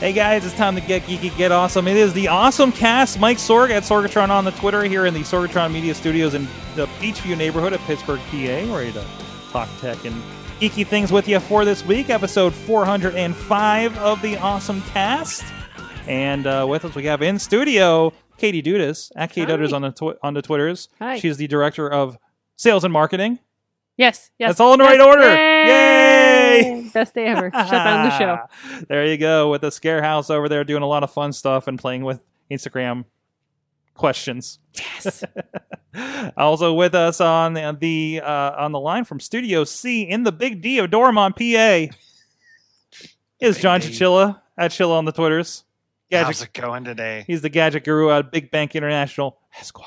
Hey guys, it's time to get geeky, get awesome. It is the Awesome Cast. Mike Sorg at Sorgatron on the Twitter here in the Sorgatron Media Studios in the Beechview neighborhood of Pittsburgh, PA. Ready to talk tech and geeky things with you for this week, episode 405 of the Awesome Cast. And uh, with us, we have in studio Katie Dudas at Kate Hi. Dudas on the tw- on the Twitters. Hi. She's the director of sales and marketing. Yes, yes. That's all in the yes. right order. Yay! Yay! Best day ever. Shut down the show. there you go with the scare house over there doing a lot of fun stuff and playing with Instagram questions. Yes. also with us on the, the uh, on the line from Studio C in the Big D of Dormont, PA, is John D. Chichilla at Chilla on the Twitters. How's Gadget, it going today? he's the gadget guru at Big Bank International Esquire.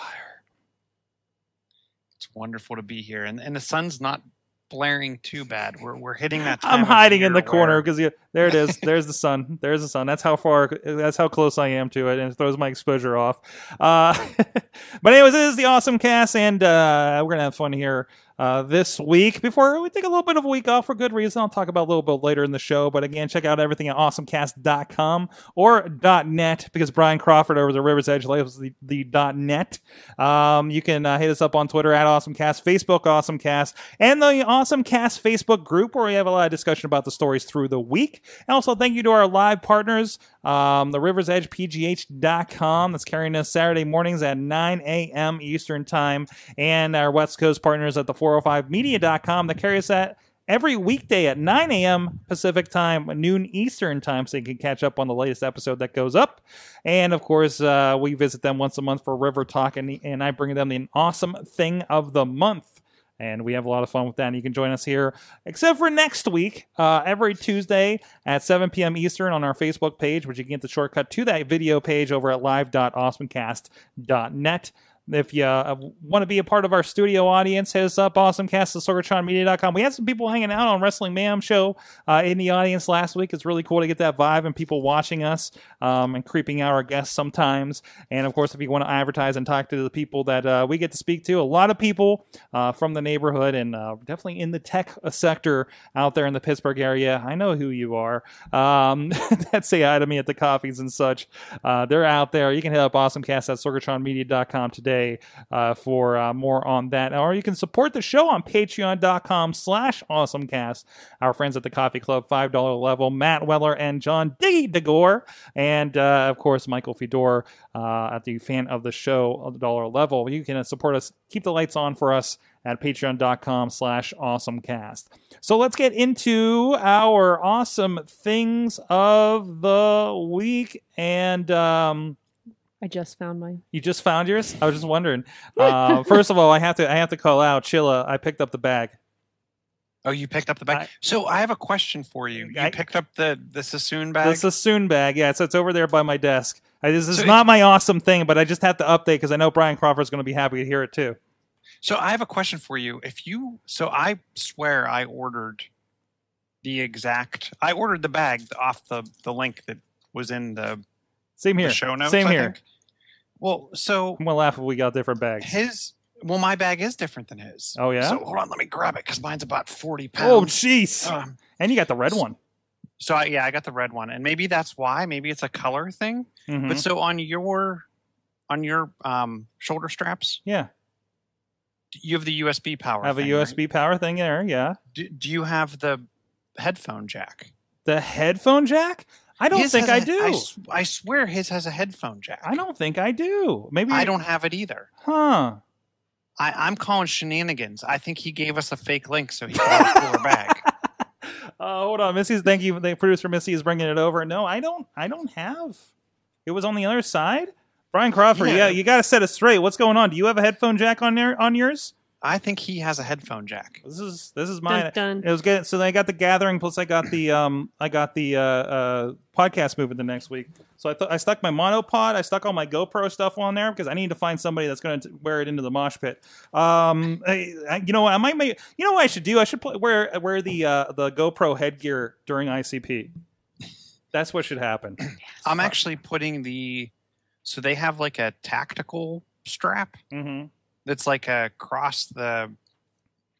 It's wonderful to be here, and and the sun's not blaring too bad. We're we're hitting that. I'm hiding in the corner because there it is. There's the sun. There's the sun. That's how far. That's how close I am to it, and it throws my exposure off. Uh, but anyways, this is the awesome cast, and uh, we're gonna have fun here uh, this week. Before we take a little bit of a week off for good reason, I'll talk about a little bit later in the show. But again, check out everything at awesomecast.com or .net because Brian Crawford over the Rivers Edge labels the, the .net. Um, you can uh, hit us up on Twitter at awesomecast, Facebook awesomecast, and the awesomecast Facebook group where we have a lot of discussion about the stories through the week. And also, thank you to our live partners, um, the Rivers Edge PGH.com that's carrying us Saturday mornings at 9 a.m. Eastern Time, and our West Coast partners at the 405media.com that carry us at every weekday at 9 a.m. Pacific time, noon Eastern time, so you can catch up on the latest episode that goes up. And of course, uh, we visit them once a month for River Talk, and, and I bring them the awesome thing of the month. And we have a lot of fun with that. And you can join us here, except for next week, uh, every Tuesday at 7 p.m. Eastern on our Facebook page, which you can get the shortcut to that video page over at live.awesomecast.net. If you uh, want to be a part of our studio audience, hit us up, awesomecast at sorgatronmedia.com. We had some people hanging out on Wrestling Mayhem show uh, in the audience last week. It's really cool to get that vibe and people watching us um, and creeping out our guests sometimes. And of course, if you want to advertise and talk to the people that uh, we get to speak to, a lot of people uh, from the neighborhood and uh, definitely in the tech sector out there in the Pittsburgh area. I know who you are. Um, that say hi to me at the coffees and such. Uh, they're out there. You can hit up awesomecast at sorgatronmedia.com today uh, for uh, more on that. Or you can support the show on patreon.com slash awesomecast. Our friends at the Coffee Club, $5 level, Matt Weller and John Diggy DeGore. And, uh, of course, Michael Fedor uh, at the fan of the show, dollar level. You can support us, keep the lights on for us at patreon.com slash awesomecast. So let's get into our awesome things of the week. And um, I just found mine. you just found yours? I was just wondering. Uh, first of all, I have to I have to call out Chilla. I picked up the bag. Oh, you picked up the bag. I- so I have a question for you. You I- picked up the the Sassoon bag. The Sassoon bag. Yeah, so it's over there by my desk. I, this is So not my awesome thing, but I just have to update because I know Brian Crawford's going to be happy to hear it too. So I have a question for you. If you so I swear I ordered the exact I ordered the bag off the the link that was in the, Same the here. show notes. Same I here. Well, so I'm gonna laugh if we got different bags. his well, my bag is different than his. Oh, yeah? So hold on, let me grab it because mine's about forty pounds. Oh jeez. Um, and you got the red one. so I, yeah, I got the red one, and maybe that's why. Maybe it's a color thing. Mhm. But so on your on your um, shoulder straps, yeah, you have the USB power. I have a thing, right? USB power thing there. Yeah, Do, do you have the headphone jack? the headphone jack. I don't His think I a- do. I, s- I swear his has a headphone jack. I don't think I do. Maybe I don't have it either. Huh. I, I'm calling shenanigans. I think he gave us a fake link so he could have a cooler bag. Uh, hold on, Missy's. Thank you. The producer Missy is bringing it over. No, I don't. I don't have. It was on the other side. Brian Crawford. Yeah, Yeah. you got to set it straight. What's going on? Do you have a headphone jack on there on yours? I think he has a headphone jack. This is this is mine. Dun, dun. It was good. So I got the gathering. Plus, I got the um, I got the uh, uh, podcast moving the next week. So I thought I stuck my monopod. I stuck all my GoPro stuff on there because I need to find somebody that's going to wear it into the mosh pit. Um, I, I- you know what? I might make. You know what I should do? I should put, wear wear the uh, the GoPro headgear during ICP. That's what should happen. I'm actually putting the. So they have like a tactical strap hmm that's like a cross the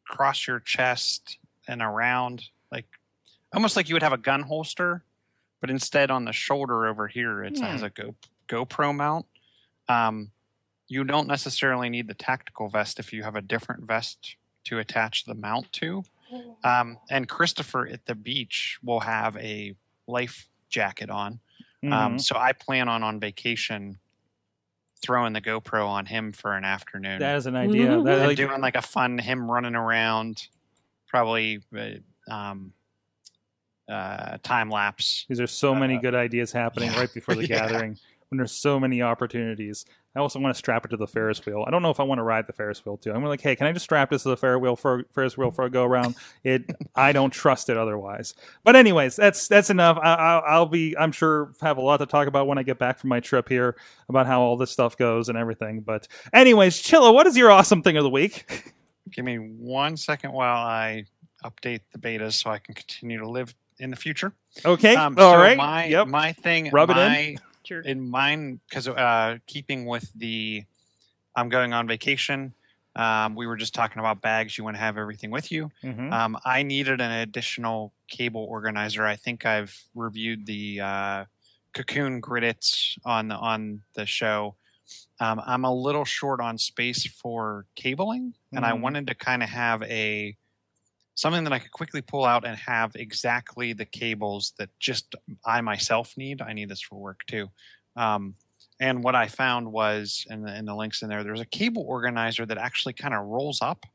cross your chest and around like almost like you would have a gun holster but instead on the shoulder over here it has a Go, gopro mount. Um, you don't necessarily need the tactical vest if you have a different vest to attach the mount to. Um, and christopher at the beach will have a life jacket on. Mm-hmm. um, so i plan on on vacation throwing the gopro on him for an afternoon that is an idea. Mhm. That, like, doing like a fun him running around, probably uh, um, uh, time lapse. These are so many Uh, good ideas happening yeah. right before the Yeah. gathering when there's so many opportunities. I also want to strap it to the Ferris wheel. I don't know if I want to ride the Ferris wheel too. I'm like, hey, can I just strap this to the Ferris wheel for Ferris wheel for a go around? It, I don't trust it otherwise. But anyways, that's that's enough. I, I, I'll be, I'm sure, have a lot to talk about when I get back from my trip here about how all this stuff goes and everything. But anyways, Chilla, what is your awesome thing of the week? Give me one second while I update the betas so I can continue to live in the future. Okay, Um, all so right, My yep. my thing. Rub it in. My, Sure. in mine because uh, keeping with the I'm going on vacation. Um, we were just talking about bags. You want to have everything with you. Mhm. Um, I needed an additional cable organizer. I think I've reviewed the uh, Cocoon GRID-ITs on the on the show. Um, I'm a little short on space for cabling, and I Mhm. wanted to kind of have a something that I could quickly pull out and have exactly the cables that just I myself need. I need this for work too. Um, and what I found was, and the, in the links in there, there's a cable organizer that actually kind of rolls up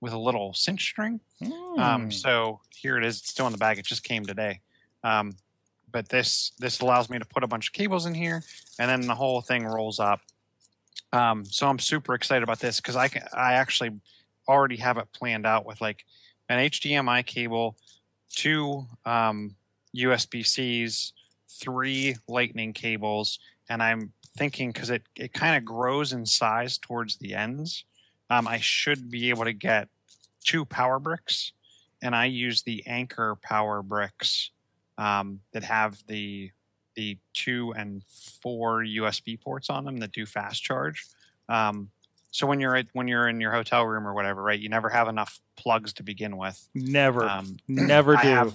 with a little cinch string. Mm. Um, so here it is. It's still in the bag. It just came today. Um, but this this allows me to put a bunch of cables in here, and then the whole thing rolls up. Um, so I'm super excited about this because I can I actually already have it planned out with like an HDMI cable, two um, USB Cs, three Lightning cables, and I'm thinking because it it kind of grows in size towards the ends. Um, I should be able to get two power bricks, and I use the Anker power bricks um, that have the the two and four USB ports on them that do fast charge. Um, so when you're at, when you're in your hotel room or whatever, right, you never have enough plugs to begin with. never, Um, never I do. have,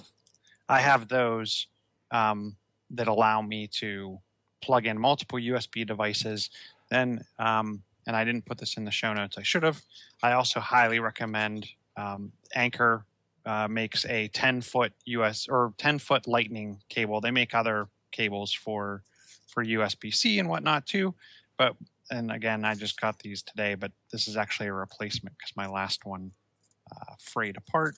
I have those um, that allow me to plug in multiple USB devices. Then, um, and I didn't put this in the show notes. I should have. I also highly recommend um, Anker uh, makes a 10 foot US or 10 foot Lightning cable. They make other cables for for USB C and whatnot too. But and again, I just got these today, but this is actually a replacement because my last one uh, frayed apart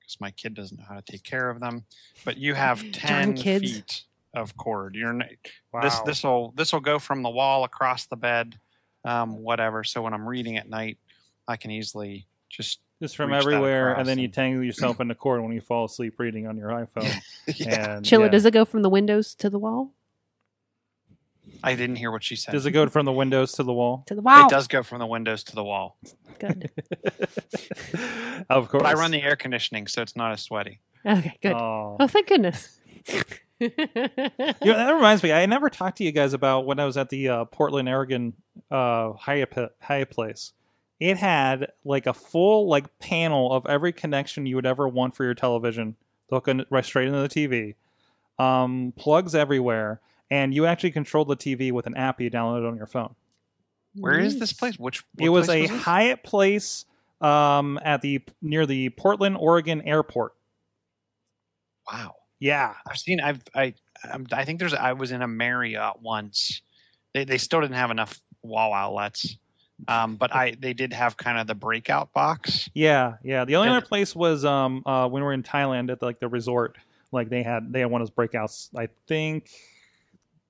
because my kid doesn't know how to take care of them. But you have Darn ten kids. feet of cord. You're n- wow. this this will this will go from the wall across the bed, um, whatever. So when I'm reading at night, I can easily just just from everywhere, and then you tangle yourself in the cord when you fall asleep reading on your iPhone. And, Chilla, yeah. does it go from the windows to the wall? I didn't hear what she said. Does it go from the windows to the wall? To the wall. It does go from the windows to the wall, Good. of course. but I run the air conditioning, so it's not as sweaty. Okay, good. Oh. Oh, thank goodness. You know, that reminds me. I never talked to you guys about when I was at the uh, Portland, Oregon uh, Hyatt, Hyatt place. It had like a full like panel of every connection you would ever want for your television, looking right straight into the TV. Um, plugs everywhere, and you actually controlled the TV with an app you downloaded on your phone. Where is this place? Which what it was a this? Hyatt place um, at the near the Portland, Oregon airport. Wow. Yeah, I've seen. I've. I. I'm, I think there's. I was in a Marriott once. They they still didn't have enough wall outlets, Um, but I they did have kind of the breakout box. Yeah, yeah. The only And- other place was um uh when we were in Thailand at like the resort. Like they had they had one of those breakouts. I think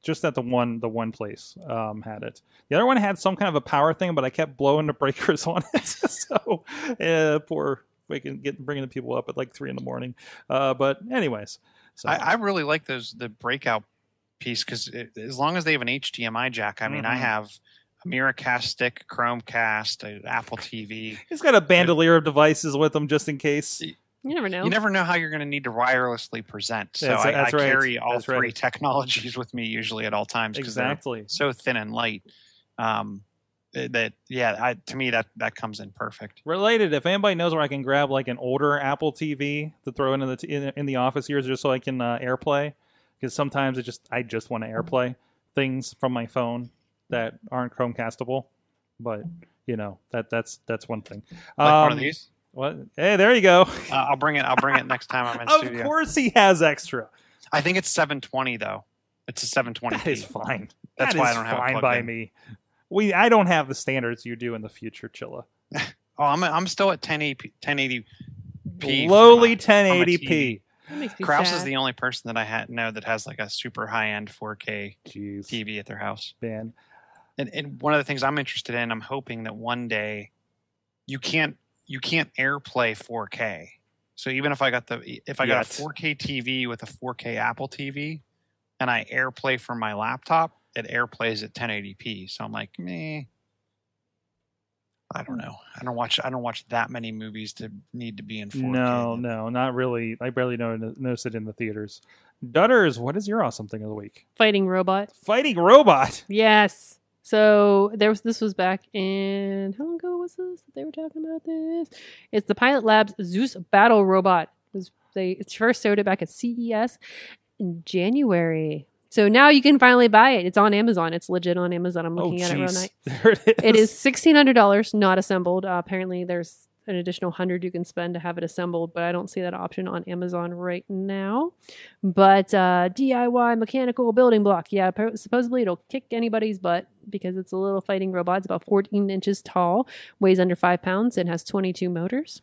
just at the one the one place um had it. The other one had some kind of a power thing, but I kept blowing the breakers on it. so uh, poor waking getting bringing the people up at like three in the morning. Uh, but anyways, so I, I really like those the breakout piece because as long as they have an HDMI jack, I mean, I Mhm. have a Miracast stick, Chromecast, Apple TV. he's got a bandolier of devices with him just in case. You never know. You never know how you're going to need to wirelessly present. So That's- I, that's I right. carry all That's three right. technologies with me usually at all times because Exactly. they're so thin and light. Um, that yeah, I, to me that that comes in perfect. Related, if anybody knows where I can grab like an older Apple TV to throw into the t- in, in the office here, just so I can uh, AirPlay, because sometimes it just I just want to AirPlay things from my phone that aren't Chromecastable. But you know that that's that's one thing. Like one of Um, these. What? Hey, there you go. Uh, I'll bring it. I'll bring it next time I'm in of studio. Of course, he has extra. I think it's 720 though. It's a 720. That is fine. That's That why I don't have fine plugged by in. me. We I don't have the standards you do in the future, Chilla. Oh, I'm I'm still at 1080 1080p. Lowly from a- from 1080p. TV. That makes me Kraus sad. is the only person that I ha- know that has like a super high end 4K Jeez, TV at their house. man. And, and one of the things I'm interested in, I'm hoping that one day you can't you can't AirPlay 4K. So even if I got the if I got Yet. a 4K TV with a 4K Apple TV, and I AirPlay from my laptop, it AirPlays at 1080p. So I'm like, meh. I don't know. I don't watch. I don't watch that many movies to need to be in 4K. No, no, not really. I barely know, notice it in the theaters. Dutters, what is your awesome thing of the week? Fighting robot. Fighting robot. Yes. So there was this was back in how long ago was this that they were talking about this? It's the Pilot Labs Zeus Battle Robot. It was they first showed it back at CES in January. So now you can finally buy it. It's on Amazon. It's legit on Amazon. I'm looking oh, at it right now. There it is. It is sixteen hundred dollars, not assembled. Uh, apparently, there's an additional hundred you can spend to have it assembled, but I don't see that option on Amazon right now. But uh, DIY mechanical building block, yeah, supposedly it'll kick anybody's butt because it's a little fighting robot. It's about fourteen inches tall, weighs under five pounds, and has twenty-two motors.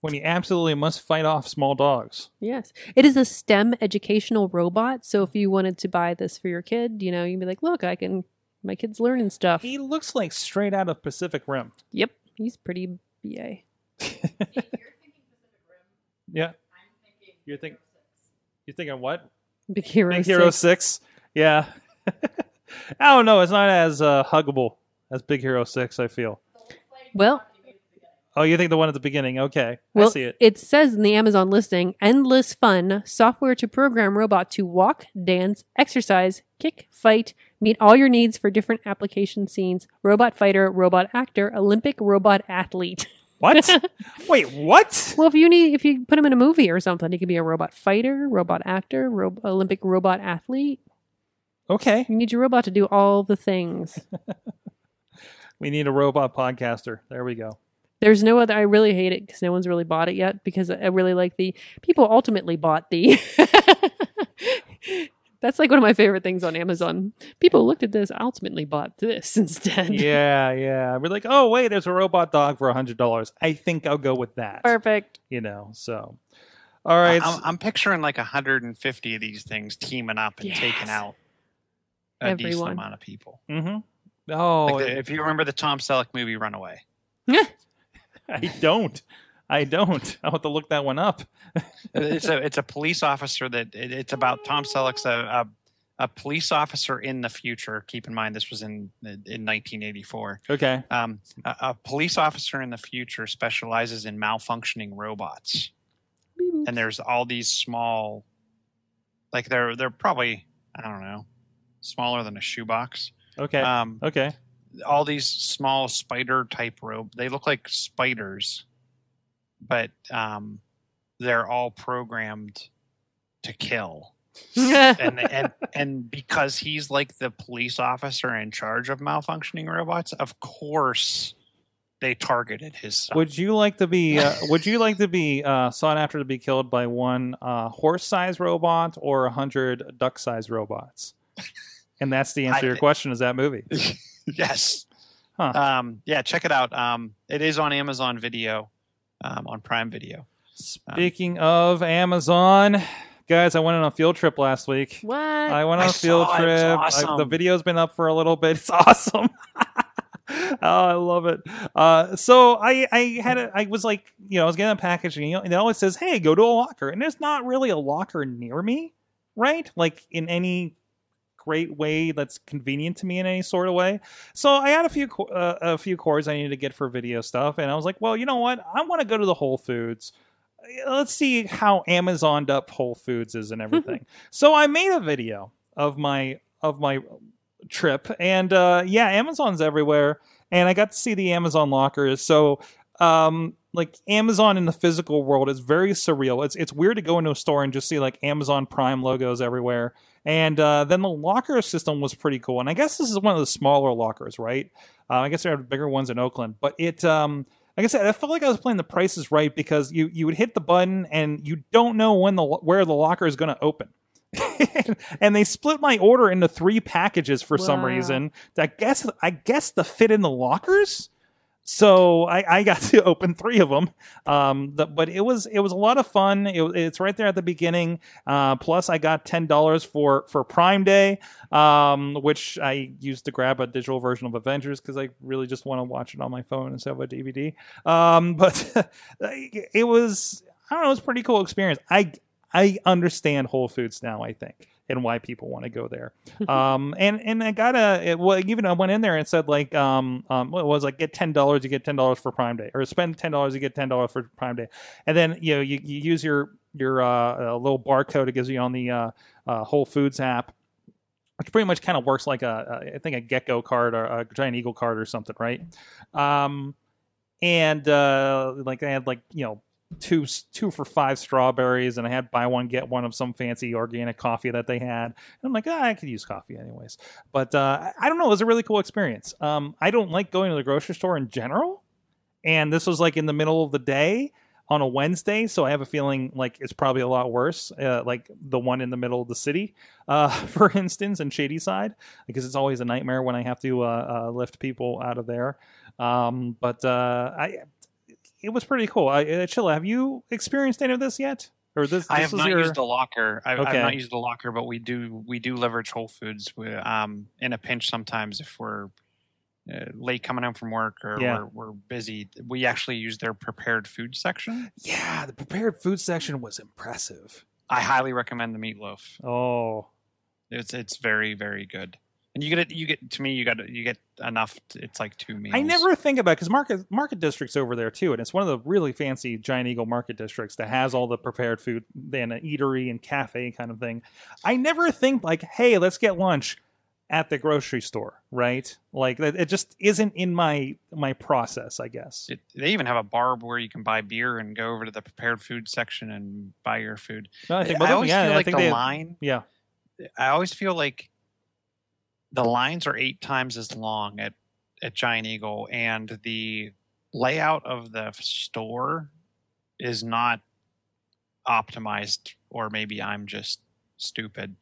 when you absolutely must fight off small dogs. Yes. It is a STEM educational robot. So if you wanted to buy this for your kid, you know, you'd be like, look, I can, my kid's learning stuff. He looks like straight out of Pacific Rim. Yep. He's pretty BA. Yeah. You're thinking. You're thinking what? Big Hero. Big Hero 6. Six. Yeah. I don't know. It's not as uh, huggable as Big Hero Six. I feel. Well, Oh, you think the one at the beginning? Okay, well, I see it. says in the Amazon listing, endless fun software to program robot to walk, dance, exercise, kick, fight, meet all your needs for different application scenes. Robot fighter, robot actor, Olympic robot athlete. What? Wait, what? Well, if you need, if you put him in a movie or something, he could be a robot fighter, robot actor, ro- Olympic robot athlete. Okay, You need your robot to do all the things. we need a robot podcaster. There we go. There's no other. I really hate it because no one's really bought it yet. Because I really like the people ultimately bought the. That's like one of my favorite things on Amazon. People looked at this, ultimately bought this instead. Yeah, yeah. We're like, oh wait, there's a robot dog for a hundred dollars. I think I'll go with that. Perfect. You know, so. All right. I'm, I'm picturing like 150 of these things teaming up and taking out a decent amount of people. mm-hmm. Oh, Like the- if you remember the Tom Selleck movie Runaway, I don't. I don't. I'll have to look that one up. it's a it's a police officer that it, it's about Tom Selleck's a, a a police officer in the future. Keep in mind this was in in 1984. Okay. Um, a, a police officer in the future specializes in malfunctioning robots, and there's all these small, like they're they're probably I don't know, smaller than a shoebox. Okay. Um, okay. all these small spider type rope. They look like spiders, but um, they're all programmed to kill. And and and because he's like the police officer in charge of malfunctioning robots, of course they targeted his son. Would you like to be? Uh, would you like to be uh, sought after to be killed by one uh, horse-sized robot or a hundred duck-sized robots? And that's the answer I- to your question. Is that movie? yes. Huh. Um, yeah, check it out. Um, it is on Amazon Video, um, on Prime Video. Speaking of Amazon, guys, I went on a field trip last week. What? I went on I a field saw it. It trip. I- the video's been up for a little bit. It's awesome. oh, I love it. Uh, so I, I had a, I was like, you know, I was getting a package, and, you know, and it always says, "Hey, go to a locker," and there's not really a locker near me, right? Like in any great way that's convenient to me in any sort of way. So I had a few uh, a few cords I needed to get for video stuff, and I was like, well, you know what? I want to go to the Whole Foods. Let's see how Amazoned up Whole Foods is and everything. so I made a video of my of my trip, and uh, yeah, Amazon's everywhere, and I got to see the Amazon lockers. So um like Amazon in the physical world is very surreal. It's it's weird to go into a store and just see like Amazon Prime logos everywhere. And uh, then the locker system was pretty cool. And I guess this is one of the smaller lockers, right? Uh, I guess there are bigger ones in Oakland, but it um like I said, I felt like I was playing the prices right because you you would hit the button and you don't know when the where the locker is going to open. and they split my order into three packages for some reason. I guess I guess to fit in the lockers. So I, I got to open three of them, um, the, but it was it was a lot of fun. It, it's right there at the beginning. Uh, plus, I got ten dollars for for Prime Day, um, which I used to grab a digital version of Avengers because I really just want to watch it on my phone instead of a DVD. Um, but it was I don't know, it was a pretty cool experience. I I understand Whole Foods now. I think and why people want to go there. um, and and I got a it, well, even I went in there and said like um um what was like get ten dollars you get ten dollars for Prime Day or spend ten dollars you get ten dollars for Prime Day, and then you know you, you use your your uh, uh, little barcode it gives you on the uh, uh, Whole Foods app. Which pretty much kind of works like a, a, I think a GetGo card or a giant eagle card or something, right? Um, and uh, like I had like you know two two for five strawberries, and I had buy one get one of some fancy organic coffee that they had. And I'm like, ah, I could use coffee anyways. But uh, I- don't know, it was a really cool experience. Um, I don't like going to the grocery store in general, and this was like in the middle of the day on a Wednesday, so I have a feeling like it's probably a lot worse. Uh, like the one in the middle of the city, uh, for instance, in Shadyside, because it's always a nightmare when I have to uh, uh, lift people out of there. Um, but uh, I, it was pretty cool. I, uh, Chilla, have you experienced any of this yet? Or this? I this have was not your... used a locker. I, Okay. I've not used a locker, but we do we do leverage Whole Foods we, um, in a pinch sometimes if we're uh, late coming home from work or Yeah. we're, we're busy. We actually use their prepared food section. Yeah, the prepared food section was impressive. I highly recommend the meatloaf. Oh, It's it's very very good. And you get it. You get to me. You got you get enough. To, it's like two meals. I never think about because market market districts over there too, and it's one of the really fancy Giant Eagle market districts that has all the prepared food and an eatery and cafe kind of thing. I never think like, hey, let's get lunch at the grocery store, right? Like it just isn't in my my process, I guess. It, they even have a bar where you can buy beer and go over to the prepared food section and buy your food. No, I I, think, well, always yeah, feel I like the line. yeah, I always feel like the lines are eight times as long at at Giant Eagle, and the layout of the store is not optimized. Or maybe I'm just stupid,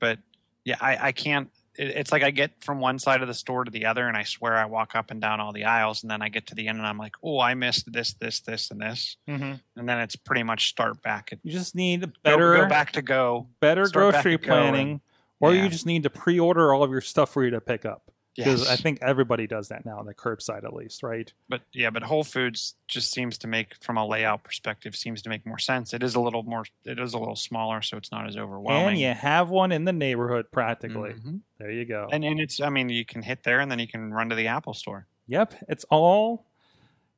but yeah, I, I can't. It, it's like I get from one side of the store to the other, and I swear I walk up and down all the aisles, and then I get to the end, and I'm like, oh, I missed this, this, this, and this, hmm and then it's pretty much start back at you just need go- better go, back to go. better grocery go planning, or yeah. you just need to pre-order all of your stuff for you to pick up. Because Yes. I think everybody does that now on the curbside, at least, right? but yeah, but Whole Foods just seems to make, from a layout perspective, seems to make more sense. It is a little more, it is a little smaller, so it's not as overwhelming. And you have one in the neighborhood practically. Mhm. There you go. And and it's, I mean, you can hit there, and then you can run to the Apple Store. Yep, it's all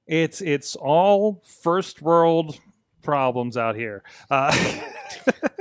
it's it's all first world problems out here. Uh,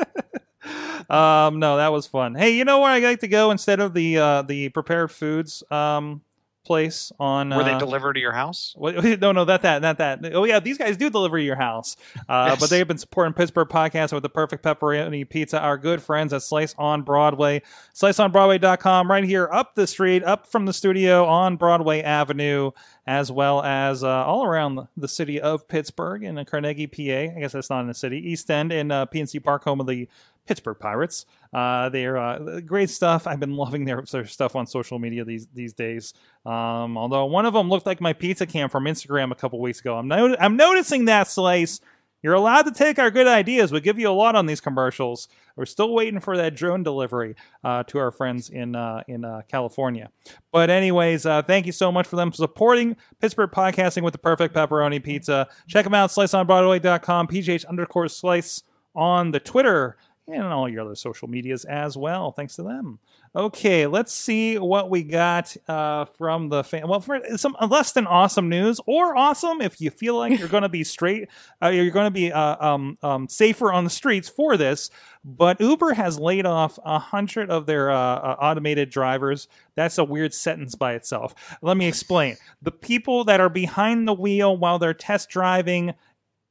um, no, that was fun. Hey, you know where I like to go instead of the uh, the prepared foods um, place on Were they uh, delivered to your house? No, no, that, that, not that. Oh, yeah, these guys do deliver to your house. Uh, Yes. But they have been supporting Pittsburgh podcast with the perfect pepperoni pizza. Our good friends at Slice on Broadway, sliceonbroadway.com, right here up the street, up from the studio on Broadway Avenue, as well as uh, all around the city of Pittsburgh in Carnegie, PA. I guess that's not in the city. East End in uh, PNC Park, home of the Pittsburgh Pirates. Uh, they're uh, great stuff. I've been loving their, their stuff on social media these these days. Um, although one of them looked like my pizza cam from Instagram a couple weeks ago. I'm no- I'm noticing that slice. You're allowed to take our good ideas. We give you a lot on these commercials. We're still waiting for that drone delivery uh, to our friends in uh, in uh, California. But anyways, uh, thank you so much for them supporting Pittsburgh podcasting with the perfect pepperoni pizza. Check them out, sliceonbroadway.com, pgh underscore slice on the Twitter and all your other social medias as well. Thanks to them. Okay, let's see what we got uh, from the fan. Well, for some less than awesome news, or awesome if you feel like you're going to be straight, uh, you're going to be uh, um, um, safer on the streets for this. But Uber has laid off a hundred of their uh, uh, automated drivers. That's a weird sentence by itself. Let me explain. The people that are behind the wheel while they're test driving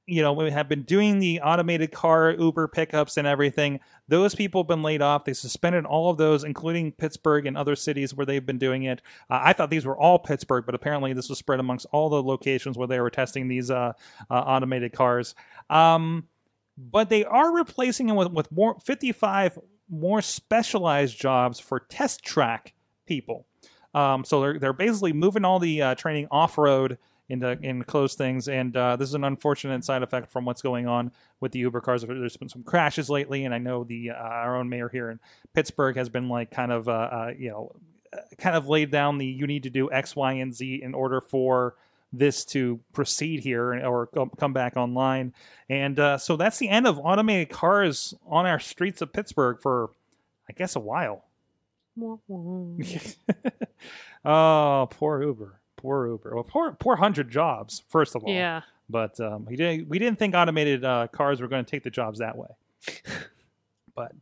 you know, we have been doing the automated car Uber pickups and everything. Those people have been laid off. They suspended all of those, including Pittsburgh and other cities where they've been doing it. Uh, I thought these were all Pittsburgh, but apparently this was spread amongst all the locations where they were testing these uh, uh, automated cars. Um, but they are replacing them with, with more 55 more specialized jobs for test track people. Um, so they're they're basically moving all the uh, training off road into in close things, and uh, this is an unfortunate side effect from what's going on with the Uber cars. There's been some crashes lately, and I know the uh, our own mayor here in Pittsburgh has been like kind of uh, uh, you know kind of laid down the you need to do X, Y, and Z in order for this to proceed here or come back online. And uh, so that's the end of automated cars on our streets of Pittsburgh for, I guess, a while. Oh, poor Uber. Poor Uber. Well, poor, poor hundred jobs. First of all, yeah. But um, he didn't. We didn't think automated uh, cars were going to take the jobs that way. but,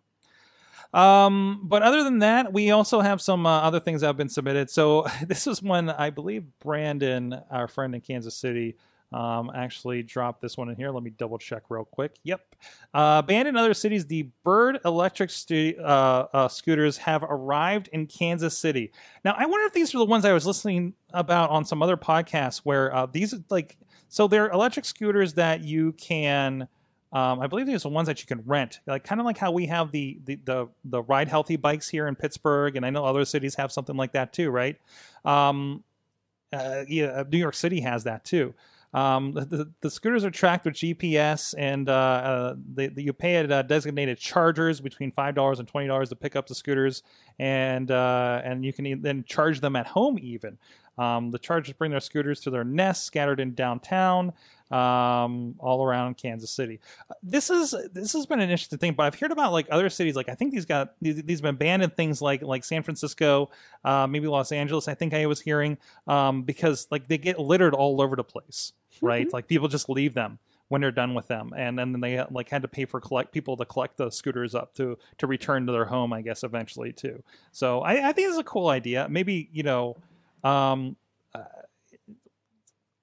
um, but other than that, we also have some uh, other things that have been submitted. So this is one I believe Brandon, our friend in Kansas City, um, actually drop this one in here. Let me double check real quick. Yep. Uh, banned in other cities, the Bird electric stu- uh, uh, scooters have arrived in Kansas City. Now, I wonder if these are the ones I was listening about on some other podcasts where uh, these like so they're electric scooters that you can. Um, I believe these are the ones that you can rent, like kind of like how we have the, the the the ride healthy bikes here in Pittsburgh, and I know other cities have something like that too, right? Um, uh, yeah, New York City has that too. Um, the, the, the scooters are tracked with GPS, and uh, uh, they, they- you pay at uh, designated chargers between five dollars and twenty dollars to pick up the scooters, and uh, and you can then charge them at home even. Um, the chargers bring their scooters to their nests scattered in downtown, um, all around Kansas City. This is this has been an interesting thing, but I've heard about like other cities. Like I think these got these, these have been banned in things like like San Francisco, uh, maybe Los Angeles. I think I was hearing um, because like they get littered all over the place, right? like people just leave them when they're done with them, and then they like had to pay for collect people to collect the scooters up to to return to their home. I guess eventually too. So I, I think it's a cool idea. Maybe you know. Um, uh,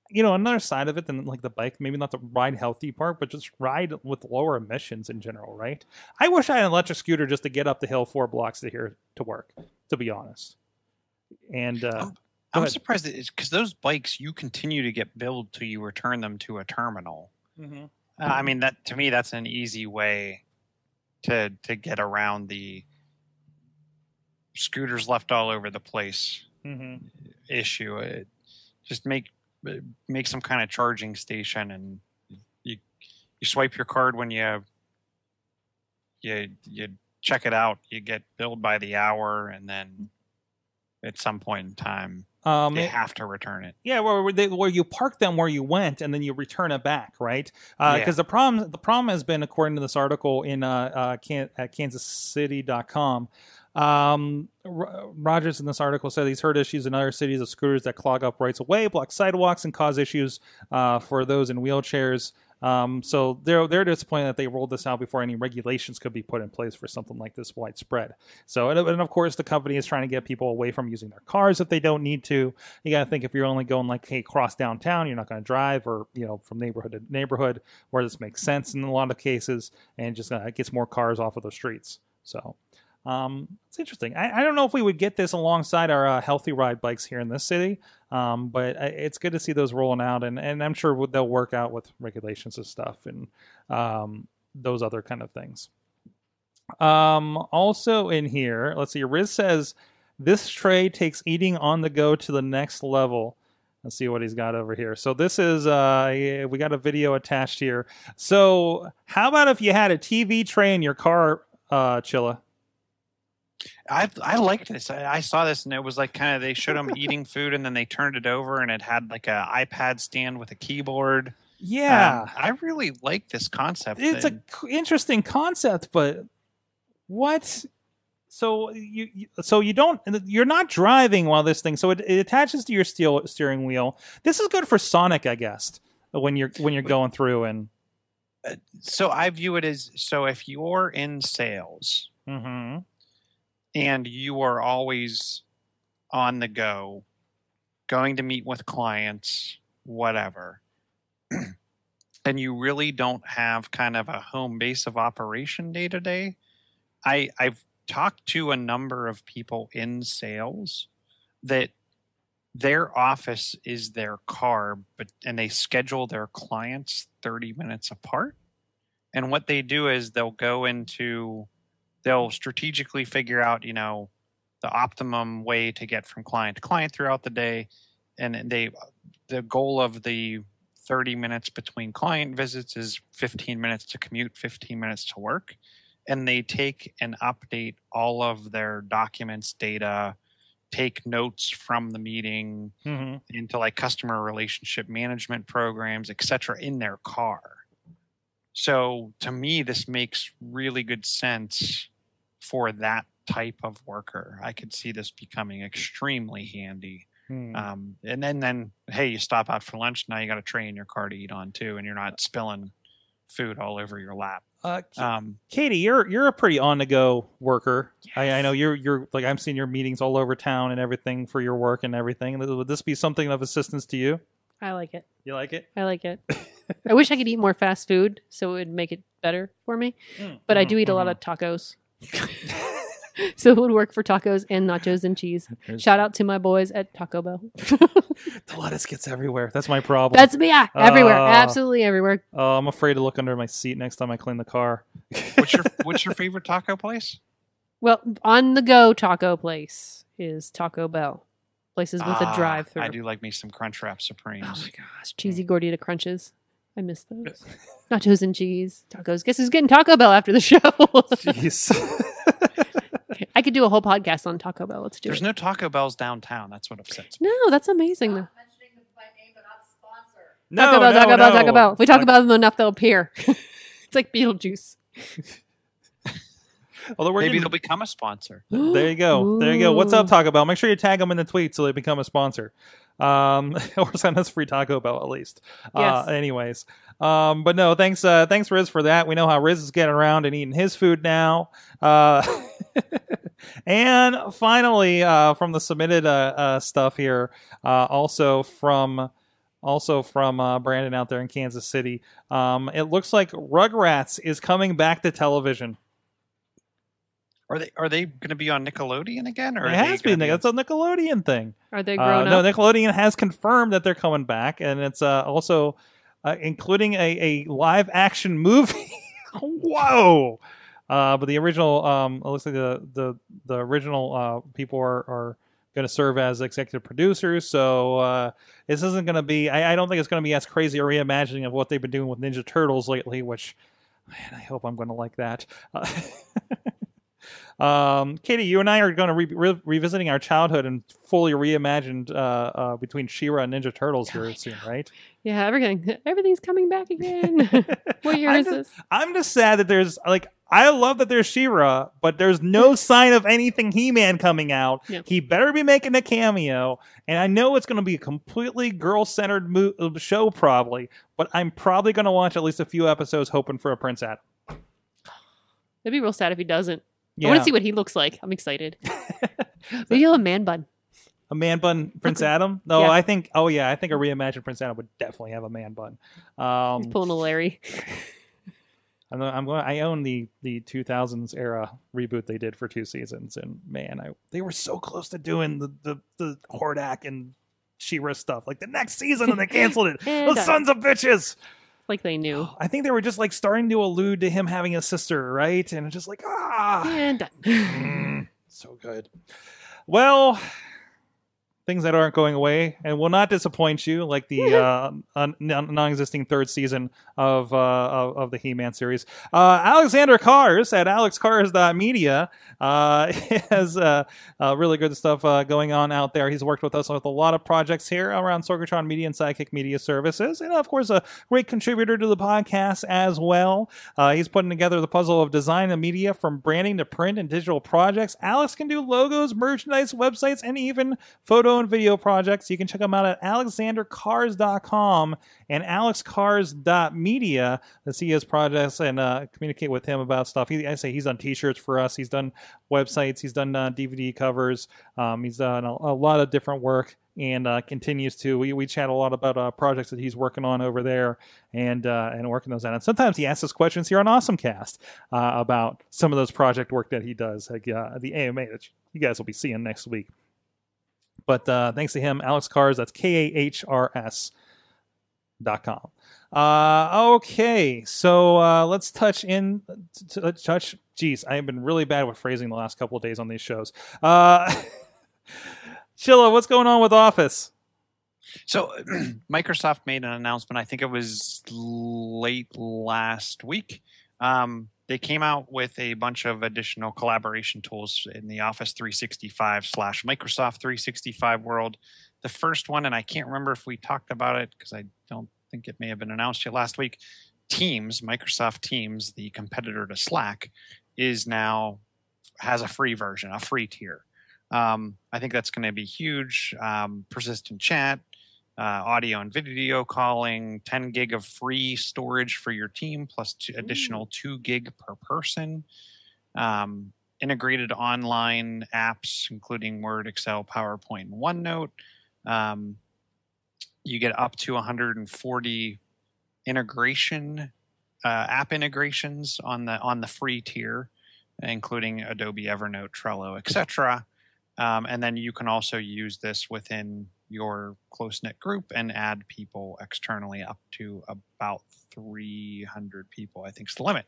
you know, another side of it than like the bike, maybe not the ride healthy part, but just ride with lower emissions in general, right? I wish I had an electric scooter just to get up the hill four blocks to here to work, to be honest. And uh, I'm- Go I'm ahead. surprised because those bikes you continue to get billed till you return them to a terminal. mhm. Uh, I mean that to me that's an easy way to to get around the scooters left all over the place Mhm. issue. It, just make make some kind of charging station and you you swipe your card when you you you check it out. You get billed by the hour and then at some point in time um, you have to return it. Yeah, where where, they, where you park them where you went, and then you return it back, right? Because Yeah. the problem the problem has been, according to this article in uh, uh, Can- at KansasCity.com, um, R- Rogers in this article said he's heard issues in other cities of scooters that clog up rights of way, block sidewalks, and cause issues uh, for those in wheelchairs. Um, so they're they're disappointed that they rolled this out before any regulations could be put in place for something like this widespread. So and, and of course the company is trying to get people away from using their cars if they don't need to. You got to think if you're only going like hey cross downtown, you're not going to drive or you know from neighborhood to neighborhood where this makes sense in a lot of cases and just uh, gets more cars off of the streets. So. Um, it's interesting. I, I don't know if we would get this alongside our uh, healthy ride bikes here in this city, um, but it's good to see those rolling out, and, and I'm sure they'll work out with regulations and stuff and um, those other kind of things. Um, also in here, let's see. Riz says this tray takes eating on the go to the next level. Let's see what he's got over here. So this is uh, we got a video attached here. So how about if you had a TV tray in your car, uh, Chilla? I I liked this. I, I saw this and it was like kind of they showed them eating food and then they turned it over and it had like a iPad stand with a keyboard. Yeah, Um, I really like this concept. it's a and- c- interesting concept, but what? So you, you so you don't you're not driving while this thing so it, it attaches to your steel steering wheel. This is good for Sonic, I guess, when you're when you're going through and. so I view it as so if you're in sales hmm and you are always on the go, going to meet with clients, whatever, and you really don't have kind of a home base of operation day to day, I I've talked to a number of people in sales that their office is their car, but and they schedule their clients 30 minutes apart. And what they do is they'll go into they'll strategically figure out, you know, the optimum way to get from client to client throughout the day. And they the goal of the 30 minutes between client visits is 15 minutes to commute, 15 minutes to work. And they take and update all of their documents, data, take notes from the meeting hmm into like customer relationship management programs, etc in their car. So to me, this makes really good sense for that type of worker. I could see this becoming extremely handy. Hmm. Um, and then, then, hey, you stop out for lunch. Now you got a tray in your car to eat on too, and you're not spilling food all over your lap. Uh, Um, Katie, you're you're a pretty on the go worker. I, I know you're you're like I'm seeing your meetings all over town and everything for your work and everything. Would this be something of assistance to you? I like it. You like it? I like it. I wish I could eat more fast food so it would make it better for me. But I do eat a lot of tacos. so it would work for tacos and nachos and cheese. There's- Shout out to my boys at Taco Bell. the lettuce gets everywhere. That's my problem. That's me. Yeah, everywhere. Oh. Absolutely everywhere. Oh, I'm afraid to look under my seat next time I clean the car. what's your what's your favorite taco place? Well, on the go taco place is Taco Bell. Places with a Ah, drive through. I do like me some Crunchwrap Supremes. Oh my gosh, cheesy gordita crunches. I miss those. Nachos and cheese tacos. Guess who's getting Taco Bell after the show? Jeez. Okay, I could do a whole podcast on Taco Bell. Let's do it. There's it. no Taco Bells downtown. That's what upsets me. No, that's amazing. though. no, Taco Bell, no, Taco Bell, no. Taco Bell. If we talk Like- about them enough, they'll appear. it's like Beetlejuice. Although we're Maybe getting- they'll become a sponsor. There you go. There you go. What's up, Taco Bell? Make sure you tag them in the tweet so they become a sponsor. Um, or send us free Taco Bell at least. Yes. Uh, anyways, um, but no, thanks, uh, thanks Riz for that. We know how Riz is getting around and eating his food now. Uh, and finally, uh, from the submitted uh, uh, stuff here, uh, also from. Also from uh, Brandon out there in Kansas City, um, it looks like Rugrats is coming back to television. Are they are they going to be on Nickelodeon again? Or It has been. gonna That's a Nickelodeon thing. Are they Uh, grown no. Nickelodeon has confirmed that they're coming back, and it's uh, also uh, including a, a live action movie. Whoa! Uh, but the original, um, it looks like the the the original uh, people are, are going to serve as executive producers. So uh, this isn't going to be. I, I don't think it's going to be as crazy a reimagining of what they've been doing with Ninja Turtles lately. Which, man, I hope I'm going to like that. Uh, Um, Katie, you and I are going to re- re- revisiting our childhood and fully reimagined uh, uh, between She-Ra and Ninja Turtles here soon, right? yeah, everything. Everything's coming back again. what year I'm is just- this? I'm just sad that there's like I love that there's She-Ra, but there's no sign of anything He-Man coming out. Yeah. He better be making a cameo, and I know it's going to be a completely girl-centered mo- uh, show probably, but I'm probably going to watch at least a few episodes hoping for a Prince Adam. It'd be real sad if he doesn't. Yeah, I want to see what he looks like. I'm excited. Maybe he'll have a man bun. a man bun Prince Adam. No, Yeah. I think. Oh yeah, I think a reimagined Prince Adam would definitely have a man bun. He's Um, pulling a Larry. I'm, I'm going. I own the the 2000s era reboot they did for two seasons, and man, I they were so close to doing the the the Hordak and She-Ra stuff like the next season, and they canceled it. Those sons of bitches. Like they knew. I think they were just like starting to allude to him having a sister, right? And just like, ah, And done. Mm, so good. Well, things that aren't going away and will not disappoint you, like the uh, un- non- non-existing third season of uh, of, of the He-Man series. Uh, Alexander Cars at AlexCars.media uh, has uh, uh, really good stuff uh, going on out there. He's worked with us with a lot of projects here around Sorgatron Media and Sidekick Media Services, and of course, a great contributor to the podcast as well. Uh, he's putting together the puzzle of design and media from branding to print and digital projects. Alex can do logos, merchandise, websites, and even photo and video projects. You can check him out at alexanderkahrs.com and alexkahrs.media to see his projects and uh, communicate with him about stuff. He, I say he's done T-shirts for us. He's done websites. He's done uh, DVD covers. Um, he's done a, a lot of different work and uh, continues to. We, we chat a lot about uh, projects that he's working on over there and uh, and working those out. And sometimes he asks us questions here on AwesomeCast uh, about some of those project work that he does, like the AMA that you guys will be seeing next week. But uh, thanks to him, Alex Kahrs, that's K A H R S dot com. Uh, okay, so uh, let's touch in. T- let's touch. Geez, I have been really bad with phrasing the last couple of days on these shows. Uh, Chilla, what's going on with Office? So Microsoft made an announcement. I think it was late last week. Um, they came out with a bunch of additional collaboration tools in the Office 365 slash Microsoft 365 world. The first one, and I can't remember if we talked about it because I don't think it may have been announced yet last week. Teams, Microsoft Teams, the competitor to Slack, is now has a free version, a free tier. Um, I think that's going to be huge. Um, persistent chat, uh, audio and video calling, 10 gig of free storage for your team, plus two, additional 2 gig per person. Um, integrated online apps, including Word, Excel, PowerPoint, and OneNote. Um, you get up to 140 integration uh, app integrations on the on the free tier, including Adobe, Evernote, Trello, etc. Um, and then you can also use this within your close knit group and add people externally up to about 300 people, I think is the limit.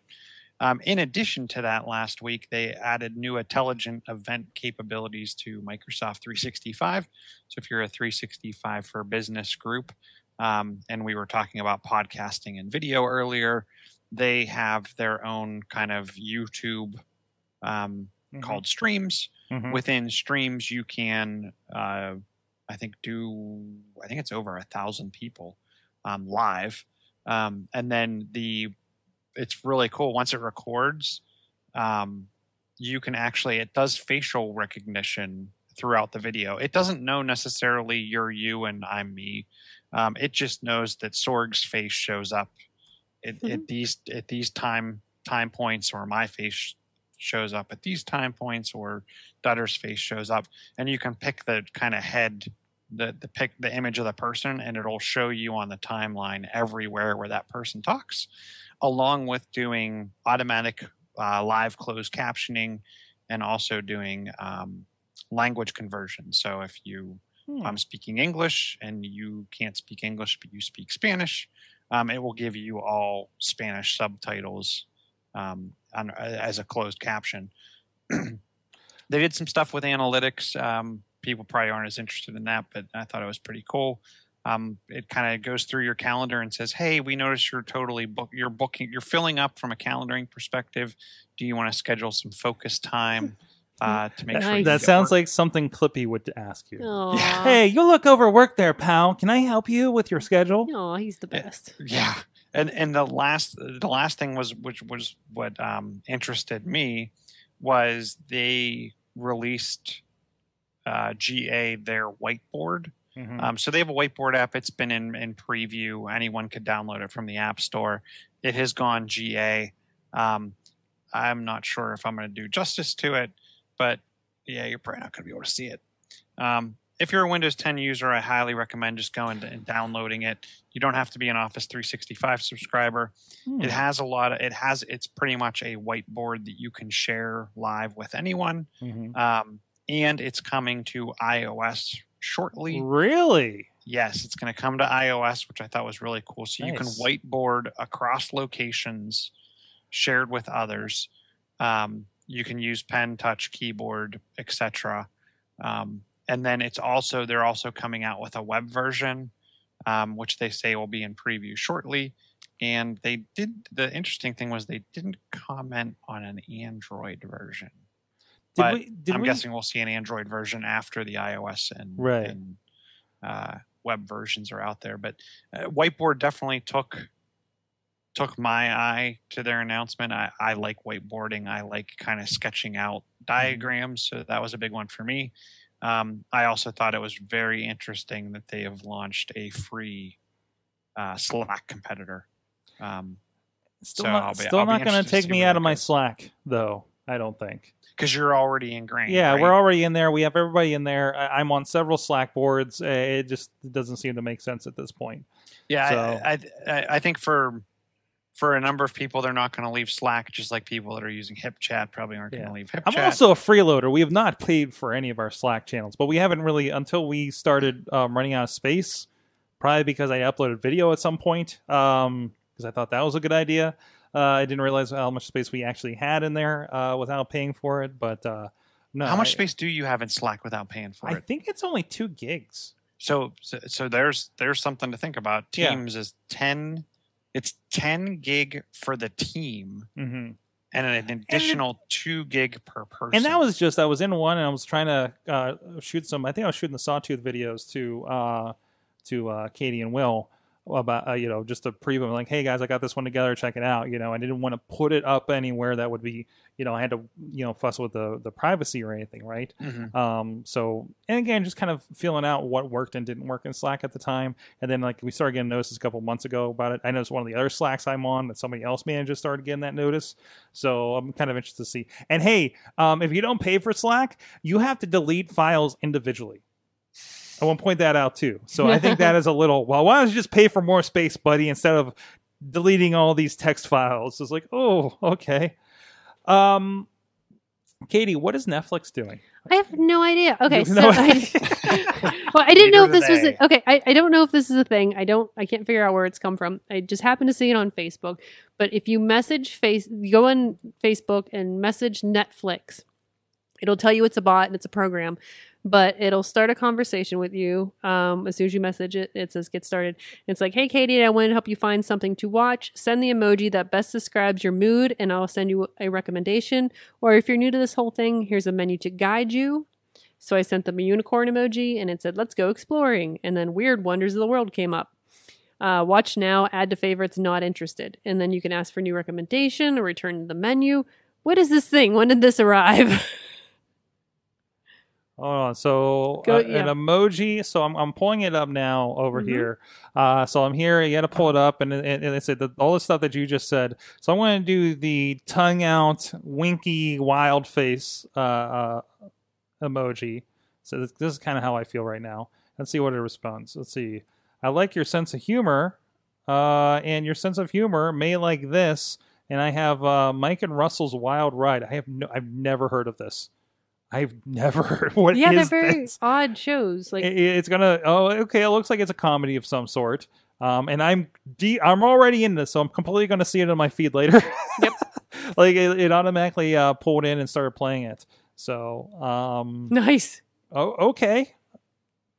Um, in addition to that, last week they added new intelligent event capabilities to Microsoft 365. So if you're a 365 for business group, um, and we were talking about podcasting and video earlier, they have their own kind of YouTube um, Mhm. called Streams Mhm. within streams you can uh, i think do i think it's over a thousand people um, live. Um, and then the it's really cool once it records um, you can actually it does facial recognition throughout the video. It doesn't know necessarily you're you and i'm me. Um, it just knows that sorg's face shows up. At, at these at these time time points or my face shows up at these time points or Dutter's face shows up and you can pick the kind of head the the pick the image of the person and it'll show you on the timeline everywhere where that person talks along with doing automatic uh, live closed captioning and also doing um, language conversion so if you Hmm. I'm speaking English and you can't speak English but you speak Spanish, um, it will give you all Spanish subtitles um, on, as a closed caption. they did some stuff with analytics. Um, people probably aren't as interested in that, but I thought it was pretty cool. Um, it kind of goes through your calendar and says, "Hey, we noticed you're totally book. You're booking. You're filling up from a calendaring perspective. Do you want to schedule some focus time uh, to make Nice. sure That sounds work?" like something Clippy would ask you. Aw. Hey, you look overworked there, pal. Can I help you with your schedule? Aw, he's the best. yeah and and the last the last thing was which was what um interested me was they released uh ga their whiteboard. Mhm. um, so they have a whiteboard app. It's been in in preview. Anyone could download it from the app store. It has gone ga um i'm not sure if i'm going to do justice to it but yeah you're probably not going to be able to see it. Um, if you're a Windows 10 user, I highly recommend just going and downloading it. You don't have to be an Office 365 subscriber. Hmm. It has a lot of, it has, it's pretty much a whiteboard that you can share live with anyone. Mhm. Um, and it's coming to iOS shortly. Really? Yes, it's going to come to iOS, which I thought was really cool. So you can whiteboard across locations, shared with others. Um, you can use pen, touch, keyboard, etc. Um, and then it's also they're also coming out with a web version, um, which they say will be in preview shortly. And they did the interesting thing was they didn't comment on an Android version. Did but we? Did I'm we? guessing we'll see an Android version after the iOS and, Right. and uh, web versions are out there. But uh, Whiteboard definitely took took my eye to their announcement. I, I like whiteboarding. I like kind of sketching out diagrams. So that was a big one for me. Um, I also thought it was very interesting that they have launched a free uh, Slack competitor. Um, Still so not, be- still I'll not going to take me out of my goes. Slack, though. I don't think. because you're already ingrained. Yeah, right? we're already in there. We have everybody in there. I, I'm on several Slack boards. It just doesn't seem to make sense at this point. Yeah, So- I I I think for for a number of people, they're not going to leave Slack, just like people that are using HipChat probably aren't Yeah. going to leave HipChat. I'm also a freeloader. We have not paid for any of our Slack channels, but we haven't really until we started um, running out of space. Probably because I uploaded video at some point because I thought that was a good idea. Uh, I didn't realize how much space we actually had in there uh, without paying for it. But uh, no, How much I- space do you have in Slack without paying for I it? I think it's only two gigs. So, so so there's there's something to think about. Yeah. Teams is ten. It's ten gig for the team, hmm and an additional two gig per person. And that was just I was in one and I was trying to uh, shoot some. I think I was shooting the Sawtooth videos to uh, to uh, Katie and Will about uh, you know just a preview like, hey guys, I got this one together, check it out. You know, I didn't want to put it up anywhere that would be you know I had to you know fuss with the the privacy or anything, right? Mhm. Um, so and again, just kind of feeling out what worked and didn't work in Slack at the time, and then like we started getting notices a couple months ago about it. I noticed one of the other Slacks I'm on that somebody else manages started getting that notice, so I'm kind of interested to see. And hey, um, if you don't pay for Slack, you have to delete files individually. I want to point that out too. So I think that is a little. Well, why don't you just pay for more space, buddy, instead of deleting all these text files? It's like, oh, okay. Um, Katie, what is Netflix doing? I have no idea. Okay, You so have no I, well, I didn't know if this was a, okay. I, I don't know if this is a thing. I don't. I can't figure out where it's come from. I just happened to see it on Facebook. But if you message face, go on Facebook and message Netflix, it'll tell you it's a bot and it's a program. But it'll start a conversation with you um, as soon as you message it. It says "Get started." It's like, "Hey, Katie, I want to help you find something to watch. Send the emoji that best describes your mood, and I'll send you a recommendation. Or if you're new to this whole thing, here's a menu to guide you." So I sent them a unicorn emoji and it said, let's go exploring. And then Weird Wonders of the World came up. Uh, watch now, add to favorites, not interested. And then you can ask for new recommendation or return to the menu. What is this thing? When did this arrive? Hold on. So Go- uh, yeah. an emoji. So I'm, I'm pulling it up now over Mhm. here. Uh, so I'm here. You got to pull it up, and, and, and it said all the stuff that you just said. So I'm going to do the tongue out, winky, wild face uh, uh, emoji. So this, this is kind of how I feel right now. Let's see what it responds. Let's see. I like your sense of humor, uh, and your sense of humor may like this. And I have uh, Mike and Russell's Wild Ride. I have no, I've never heard of this. I've never heard. What yeah, they're very this? odd shows. Like, It- it's gonna. Oh, okay. It looks like it's a comedy of some sort. Um, and I'm de- I'm already in this, so I'm completely gonna see it on my feed later. Yep. like it, it automatically uh, pulled in and started playing it. So, um, nice. oh, okay.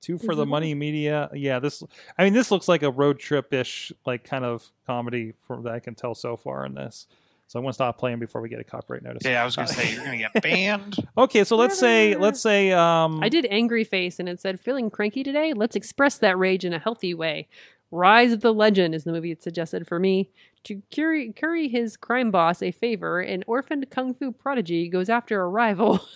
Two for the Mhm. money media. Yeah, this. I mean, this looks like a road trip ish, like kind of comedy from that I can tell so far in this. So I'm gonna stop playing before we get a copyright notice. Yeah, I was going to say you're going to get banned. Okay, so let's say let's say um, I did angry face and it said, feeling cranky today? Let's express that rage in a healthy way. Rise of the Legend is the movie it suggested for me. To curry, curry his crime boss a favor, an orphaned kung fu prodigy goes after a rival.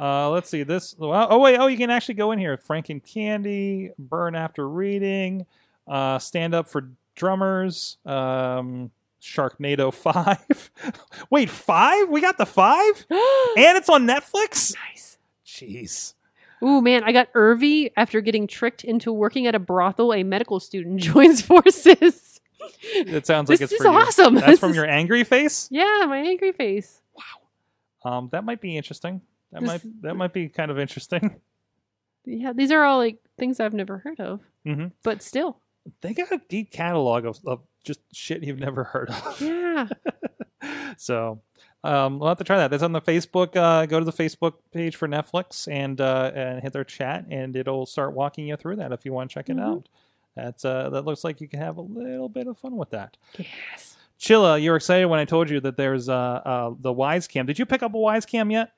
Uh, let's see this. Well, oh wait, oh you can actually go in here. Frank and Candy, Burn After Reading, uh, Stand Up for Drummers, um, Sharknado Five. wait, five? We got the five, and it's on Netflix. nice. Jeez. Ooh, man, I got Irvy after getting tricked into working at a brothel. A medical student joins forces. It sounds like This it's is awesome. That's This from is- your angry face. Yeah, my angry face. Wow, um, that might be interesting. That This- might that might be kind of interesting. Yeah, these are all like things I've never heard of. mm-hmm. but still, They got a deep catalog of, of just shit you've never heard of. yeah. so um, we'll have to try that. That's on the Facebook. Uh, go to the Facebook page for Netflix and uh, and hit their chat, and it'll start walking you through that if you want to check it Mhm. out. That's uh, that looks like you can have a little bit of fun with that. yes. Chilla, you were excited when I told you that there's uh, uh, the Wyze Cam. Did you pick up a Wyze Cam yet?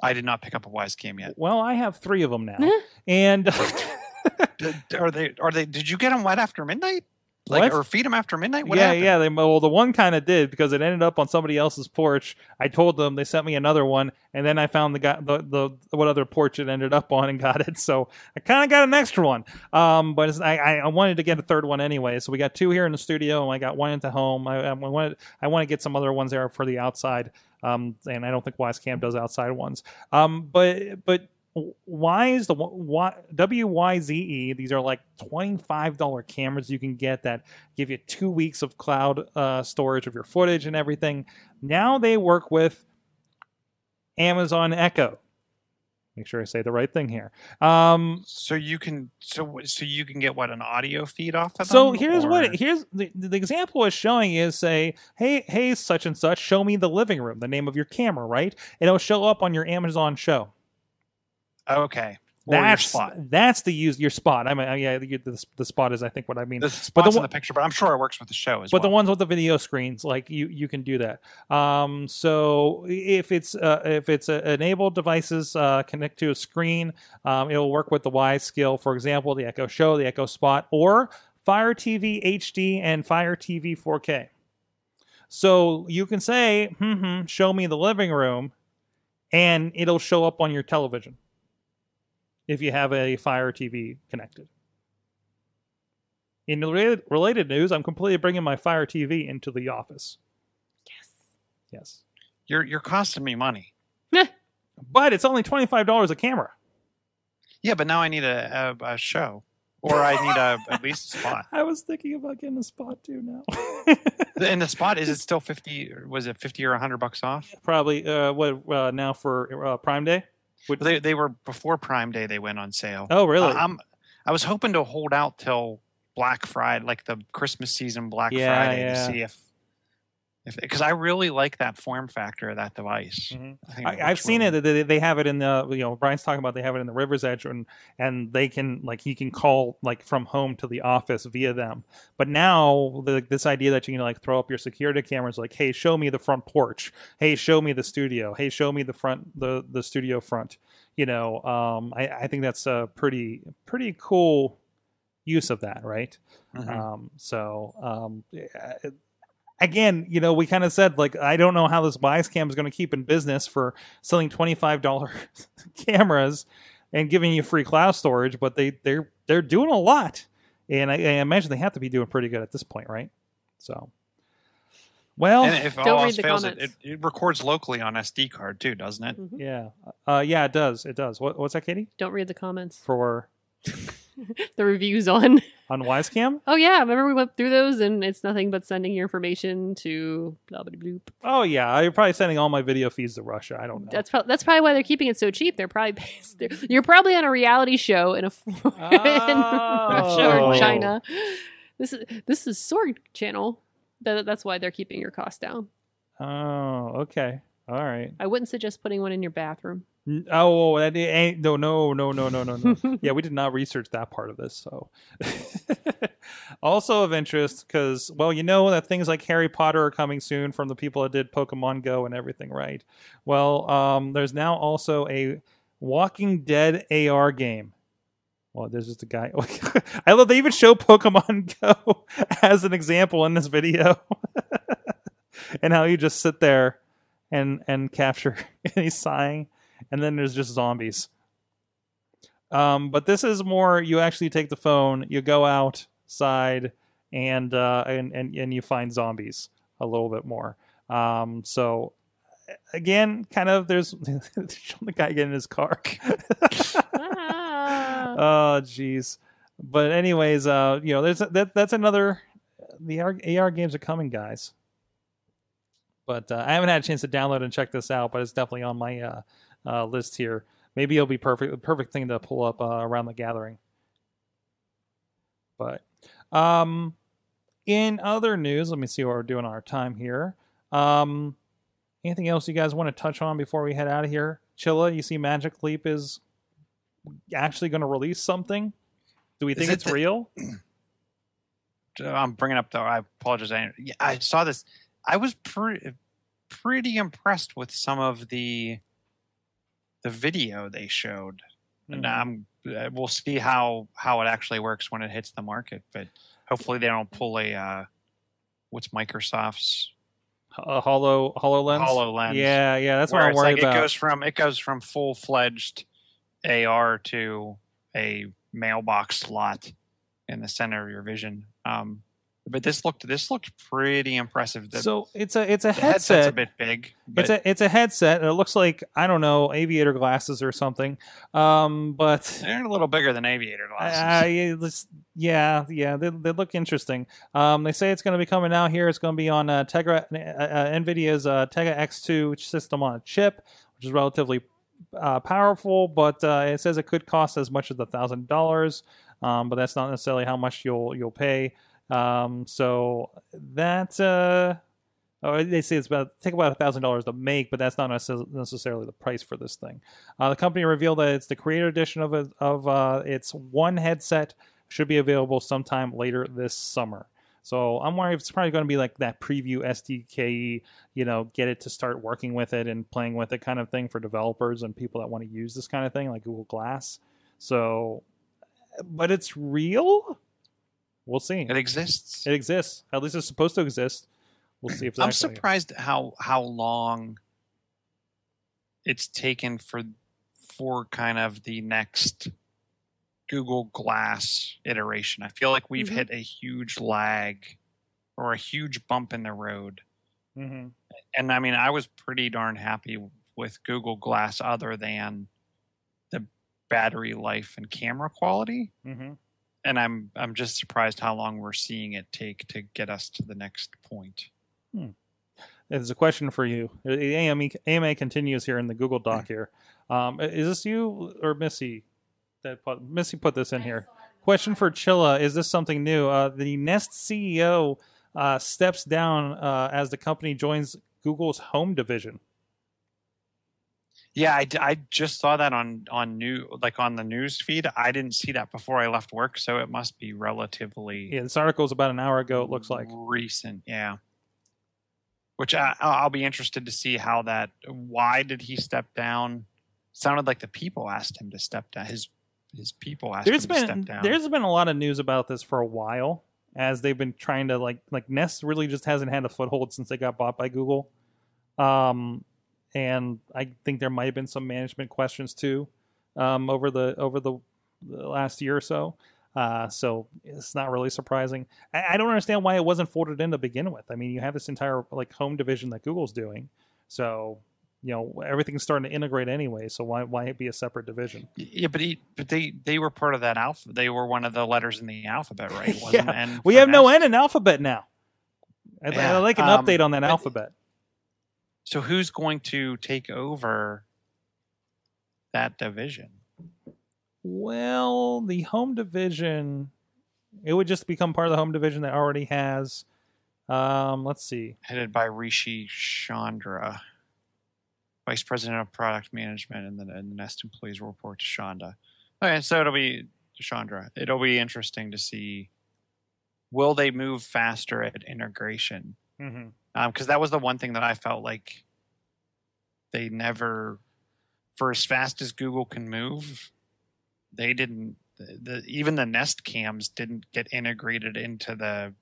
I did not pick up a Wyze Cam yet. Well, I have three of them now, and are they? Are they? Did you get them wet after midnight? Like What? or feed them after midnight? What yeah, happened? yeah. They well, the one kind of did because it ended up on somebody else's porch. I told them they sent me another one, and then I found the guy the, the what other porch it ended up on and got it. So I kind of got an extra one. Um, but it's, I I wanted to get a third one anyway. So we got two here in the studio, and I got one at the home. I, I wanted I want to get some other ones there for the outside. Um, and I don't think Wyze Cam does outside ones. Um, but but Wyze the Y, WYZE E, these are like twenty five dollar cameras you can get that give you two weeks of cloud uh, storage of your footage and everything. Now they work with Amazon Echo. Make sure I say the right thing here. Um, So you can so so you can get what an audio feed off of so them? here's or- what here's the, the example is showing is say, hey, hey, such and such, show me the living room, the name of your camera, right? and It'll show up on your Amazon show. Okay. Or That's spot. that's the use your spot. I mean, yeah, the, the, spot is I think what I mean. The But the spot's in the picture, but I'm sure it works with the show as well. but the ones with the video screens like you you can do that um so if it's uh, if it's uh, enabled devices uh, connect to a screen um, it'll work with the y skill for example the echo show the echo spot or fire tv hd and fire tv 4k so you can say hmm show me the living room and it'll show up on your television if you have a fire tv connected in related, related news, I'm completely bringing my Fire TV into the office. Yes. Yes. You're you're costing me money. But it's only $25 a camera. Yeah, but now I need a, a, a show, or I need a at least a spot. I was thinking about getting a spot too now. And the spot is it still fifty? or Was it fifty or hundred bucks off? Probably uh, what uh, now for uh, Prime Day? Would- They they were before Prime Day. They went on sale. oh, really? Uh, I'm I was hoping to hold out till Black Friday, like the Christmas season Black Yeah, Friday, yeah. to see if if because I really like that form factor of that device. Mhm. I I've seen well. it. They, they have it in the you know Brian's talking about they have it in the River's Edge and and they can like he can call like from home to the office via them. But now the, this idea that you can like throw up your security cameras like hey show me the front porch, hey show me the studio, hey show me the front the the studio front. You know, um, I, I think that's a pretty pretty cool use of that, right? Mhm. Um, so um, again, you know, we kind of said like I don't know how this Wyze Cam is going to keep in business for selling twenty five dollar cameras and giving you free cloud storage, but they they're they're doing a lot, and I, I imagine they have to be doing pretty good at this point, right? So, well, and if Don't all read else the fails, it, it, comments. it records locally on SD card too, doesn't it? Mhm. yeah, uh, yeah, it does, it does. What, what's that, Katie? Don't read the comments. For the reviews on. on Wyze Cam? Oh yeah, remember we went through those, and it's nothing but sending your information to blah blah bloop. Oh yeah, you're probably sending all my video feeds to Russia. I don't know. That's pro- that's probably why they're keeping it so cheap. They're probably they're, you're probably on a reality show in a oh. in Russia Oh. or China. This is this is Sword Channel. That, that's why they're keeping your cost down. Oh, okay. All right. I wouldn't suggest putting one in your bathroom. N- Oh, that ain't no, no, no, no, no, no, no. yeah, we did not research that part of this. So, also of interest because, well, you know that things like Harry Potter are coming soon from the people that did Pokemon Go and everything, right? Well, um, there's now also a Walking Dead AR game. Well, there's just a guy. I love they even show Pokemon Go as an example in this video, and how you just sit there and and capture. and he's sighing and then there's just zombies. Um, but this is more you actually take the phone, you go outside, and uh, and, and and you find zombies a little bit more. Um, so again, kind of there's the guy getting in his car. Ah. oh, jeez. But anyways, uh, you know, there's that that's another. The AR, AR games are coming, guys. But uh, I haven't had a chance to download and check this out, but it's definitely on my uh, uh, list here. Maybe it'll be perfect, perfect thing to pull up uh, around the gathering. But um, in other news, let me see what we're doing on our time here. Um, anything else you guys want to touch on before we head out of here? Chilla, you see Magic Leap is actually going to release something. Do we think it it's the- real? I'm bringing up though. I apologize. I, yeah, I saw this. I was pretty pretty impressed with some of the the video they showed. And Mhm. I'm uh, we'll see how how it actually works when it hits the market. But hopefully they don't pull a uh, what's Microsoft's A hollow Hololens. Hololens. Yeah, yeah, that's what I'm worried like about. it goes from it goes from full fledged AR to a mailbox slot in the center of your vision. Um, but this looked this looked pretty impressive. The, so it's a it's a the headset's a bit big. It's a it's a headset. and It looks like I don't know aviator glasses or something. Um, but they're a little bigger than aviator glasses. Uh, yeah, yeah, yeah, they, they look interesting. Um, they say it's going to be coming out here. It's going to be on uh, Tegra, uh, uh, NVIDIA's uh, Tegra X2 system on a chip, which is relatively uh, powerful, but uh, it says it could cost as much as a thousand dollars. Um, but that's not necessarily how much you'll you'll pay. Um, so that uh, they say it's about take about a thousand dollars to make, but that's not necessarily the price for this thing. Uh, the company revealed that it's the creator edition of of uh, its one headset should be available sometime later this summer. So I'm worried it's probably going to be like that preview SDK, you know, get it to start working with it and playing with it kind of thing for developers and people that want to use this kind of thing, like Google Glass. So, but it's real. We'll see. it exists. It exists. At least it's supposed to exist. We'll see if I'm surprised how how long it's taken for for kind of the next Google Glass iteration. I feel like we've Mhm. hit a huge lag or a huge bump in the road. Mhm. And I mean, I was pretty darn happy with Google Glass other than the battery life and camera quality. Mhm. And I'm I'm just surprised how long we're seeing it take to get us to the next point. There's a question for you. The AME, AMA continues here in the Google Doc here. Um, is this you or Missy? That put, Missy put this in here. Question for Chilla: Is this something new? Uh, the Nest CEO uh, steps down uh, as the company joins Google's Home division. Yeah, I, I just saw that on on new like on the news feed. I didn't see that before I left work, so it must be relatively Yeah, this article is about an hour ago. It looks like. recent. Yeah, which I, I'll be interested to see how that. Why did he step down? Sounded like the people asked him to step down. His his people asked There's him to step down. there's been a lot of news about this for a while, as they've been trying to like like Nest really just hasn't had a foothold since they got bought by Google. Um, and I think there might have been some management questions too, um, over the over the, the last year or so. Uh, so it's not really surprising. I, I don't understand why it wasn't folded in to begin with. I mean, you have this entire like home division that Google's doing, so you know everything's starting to integrate anyway. So why why it be a separate division? yeah, but he, but they they were part of that alpha. They were one of the letters in the alphabet, right? Wasn't Yeah, We have no? N in alphabet now. I'd, Yeah, I'd like an um, update on that alphabet. So who's going to take over that division? Well, the home division, it would just become part of the home division that already has. Um, let's see. Headed by Rishi Chandra, Vice President of Product Management, and the, and the Nest employees will report to Chandra. Okay, so it'll be Chandra. It'll be interesting to see. Will they move faster at integration? Mm-hmm. Because that was the one thing that I felt like they never, for as fast as Google can move, they didn't. The, the even the Nest cams didn't get integrated into the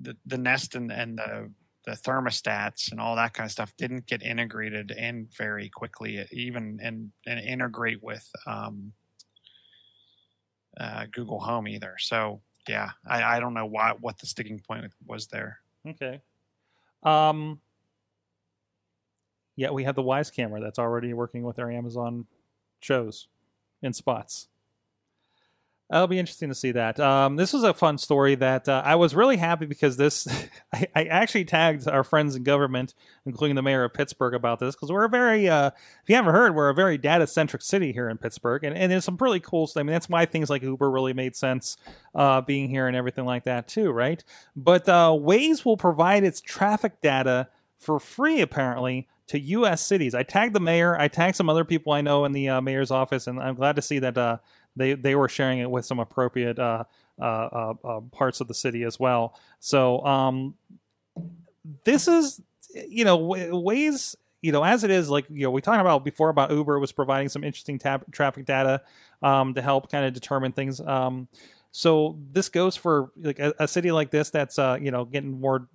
the, the Nest and, and the the thermostats and all that kind of stuff didn't get integrated in very quickly, even and and integrate with um, uh, Google Home either. So yeah, I, I don't know why what the sticking point was there. Okay. Um, yeah, we have the Wyze camera that's already working with our Amazon shows in spots. That'll be interesting to see that. Um, this was a fun story that uh, I was really happy because this, I, I actually tagged our friends in government, including the mayor of Pittsburgh, about this because we're a very, uh, if you haven't heard, we're a very data centric city here in Pittsburgh, and, and there's some really cool stuff. I mean, that's why things like Uber really made sense uh, being here and everything like that too, right? But uh, Waze will provide its traffic data for free, apparently, to U.S. cities. I tagged the mayor. I tagged some other people I know in the uh, mayor's office, and I'm glad to see that uh, they they were sharing it with some appropriate uh, uh, uh, uh, parts of the city as well. So um, this is you know wa- ways you know as it is like you know we talked about before about Uber was providing some interesting tab- traffic data um, to help kind of determine things. Um, so this goes for like a, a city like this that's uh, you know getting more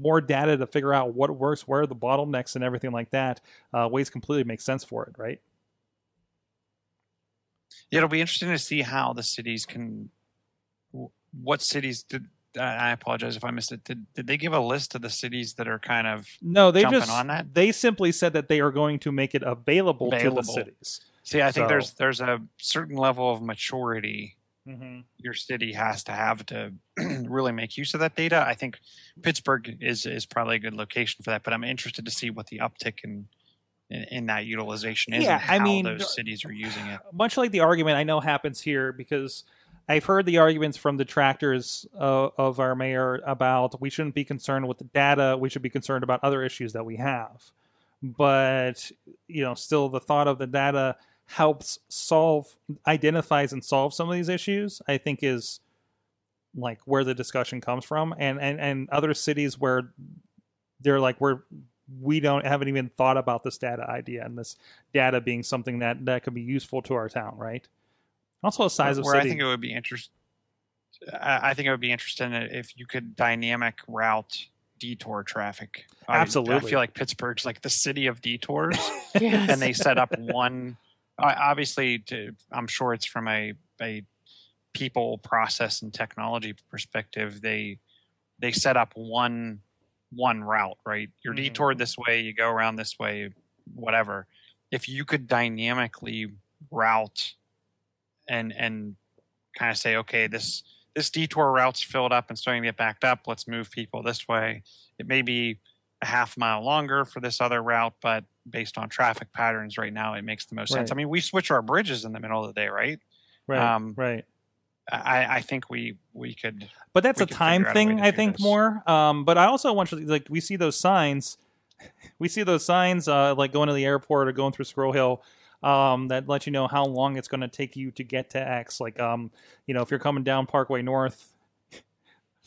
more data to figure out what works, where the bottlenecks, and everything like that. Uh, Waze completely makes sense for it, right? Yeah, it'll be interesting to see how the cities can. What cities did? I apologize if I missed it. Did did they give a list of the cities that are kind of No, they Jumping just on that? they simply said that they are going to make it available, to the cities. see? I think there's there's a certain level of maturity Mm-hmm. your city has to have to really make use of that data. I think Pittsburgh is is probably a good location for that, but I'm interested to see what the uptick in in, in that utilization is Yeah, and I how mean, those cities are using it. Much like the argument I know happens here because I've heard the arguments from detractors uh, of our mayor about we shouldn't be concerned with the data, we should be concerned about other issues that we have. But you know, still the thought of the data helps solve identifies and solves some of these issues i think is like where the discussion comes from and and and other cities where they're like we're we don't haven't even thought about this data idea and this data being something that that could be useful to our town right also a size of where city I think it would be interesting. I I think it would be interesting if you could dynamic route detour traffic. I- I Absolutely. feel like Pittsburgh's like the city of detours, Yes. and they set up one. Obviously, to, I'm sure it's from a a people, process, and technology perspective. They they set up one one route. Right, you're Mhm. detoured this way, you go around this way, whatever. If you could dynamically route and and kind of say, okay, this this detour route's filled up and starting to get backed up. Let's move people this way. It may be a half mile longer for this other route, but based on traffic patterns right now, it makes the most sense. I mean, we switch our bridges in the middle of the day, right? right um, right I, I think we we could. but that's a time figure out a way thing to i think this. more um but i also want to like we see those signs we see those signs uh like going to the airport or going through squirrel hill um that let you know how long it's going to take you to get to x like um you know if you're coming down parkway north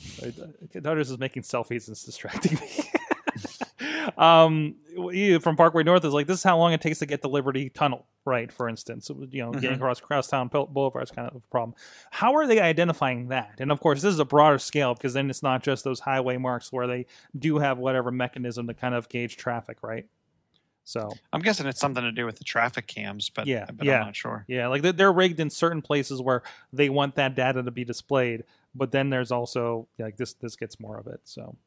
Daughters is making selfies and it's distracting me. um, you- from Parkway North is like this is how long it takes to get to Liberty Tunnel, right? For instance, you know, getting Mhm. across Crosstown Boulevard is kind of a problem. How are they identifying that? And of course, this is a broader scale because then it's not just those highway marks where they do have whatever mechanism to kind of gauge traffic, right? So I'm guessing it's something to do with the traffic cams, but Yeah, but yeah. I'm not sure. yeah, like they're, they're rigged in certain places where they want that data to be displayed, but then there's also like this this gets more of it. So,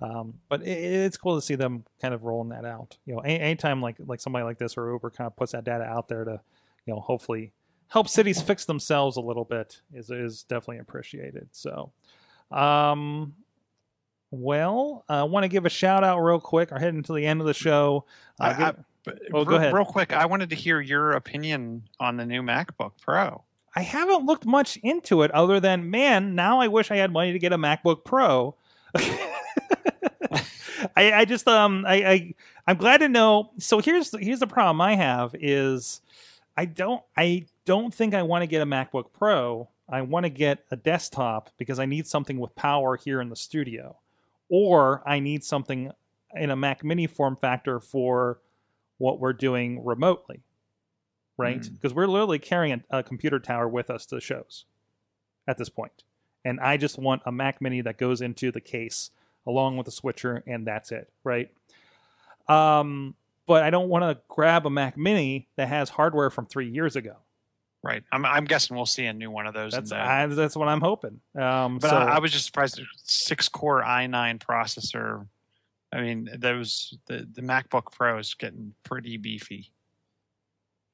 um, but it, it's cool to see them kind of rolling that out. You know, any, anytime like like somebody like this or Uber kind of puts that data out there to, you know, hopefully help cities fix themselves a little bit is is definitely appreciated. So, um. Well, I want to give a shout out real quick. We're heading to the end of the show. Uh, I- give- I- Oh, go real, ahead. real quick, I wanted to hear your opinion on the new MacBook Pro. I haven't looked much into it other than man, now I wish I had money to get a MacBook Pro. I, I just um I, I I'm glad to know. So here's here's the problem I have is I don't I don't think I want to get a MacBook Pro. I want to get a desktop because I need something with power here in the studio, or I need something in a Mac Mini form factor for what we're doing remotely, right? Mm. Because we're literally carrying a, a computer tower with us to shows at this point, and I just want a Mac Mini that goes into the case along with a switcher, and that's it, right? Um, but I don't want to grab a Mac Mini that has hardware from three years ago. Right. I'm, I'm guessing we'll see a new one of those. That's I, that's what I'm hoping. Um, but so, I, I was just surprised. Six core i9 processor. I mean, those the the MacBook Pro is getting pretty beefy.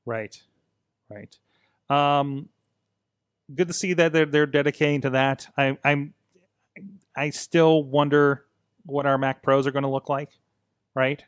right, right. Um, good to see that they're they're dedicating to that. I, I'm I still wonder what our Mac Pros are going to look like, right?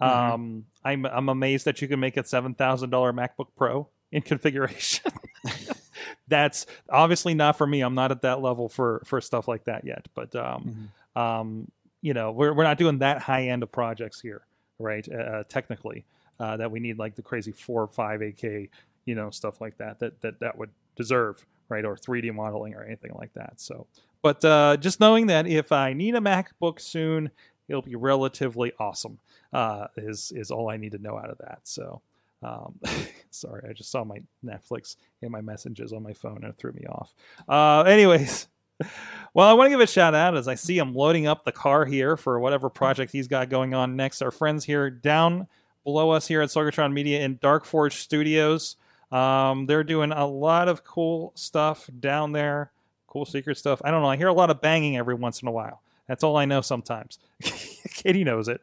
Mhm. Um, I'm I'm amazed that you can make a seven thousand dollar MacBook Pro in configuration. That's obviously not for me. I'm not at that level for for stuff like that yet. But um, Mhm. um, you know, we're we're not doing that high end of projects here, right? Uh, technically, uh, that we need like the crazy four or five AK, you know, stuff like that that that that would deserve, right? Or 3D modeling or anything like that. So, but uh, just knowing that if I need a MacBook soon, it'll be relatively awesome. Uh, is is all I need to know out of that. So. Um, sorry, I just saw my Netflix and my messages on my phone and it threw me off. Uh, anyways, well, I want to give a shout out as I see him loading up the car here for whatever project he's got going on next. Our friends here down below us here at Sorgatron Media in Dark Forge Studios. Um, they're doing a lot of cool stuff down there, cool secret stuff. I don't know. I hear a lot of banging every once in a while. That's all I know sometimes. Katie knows it.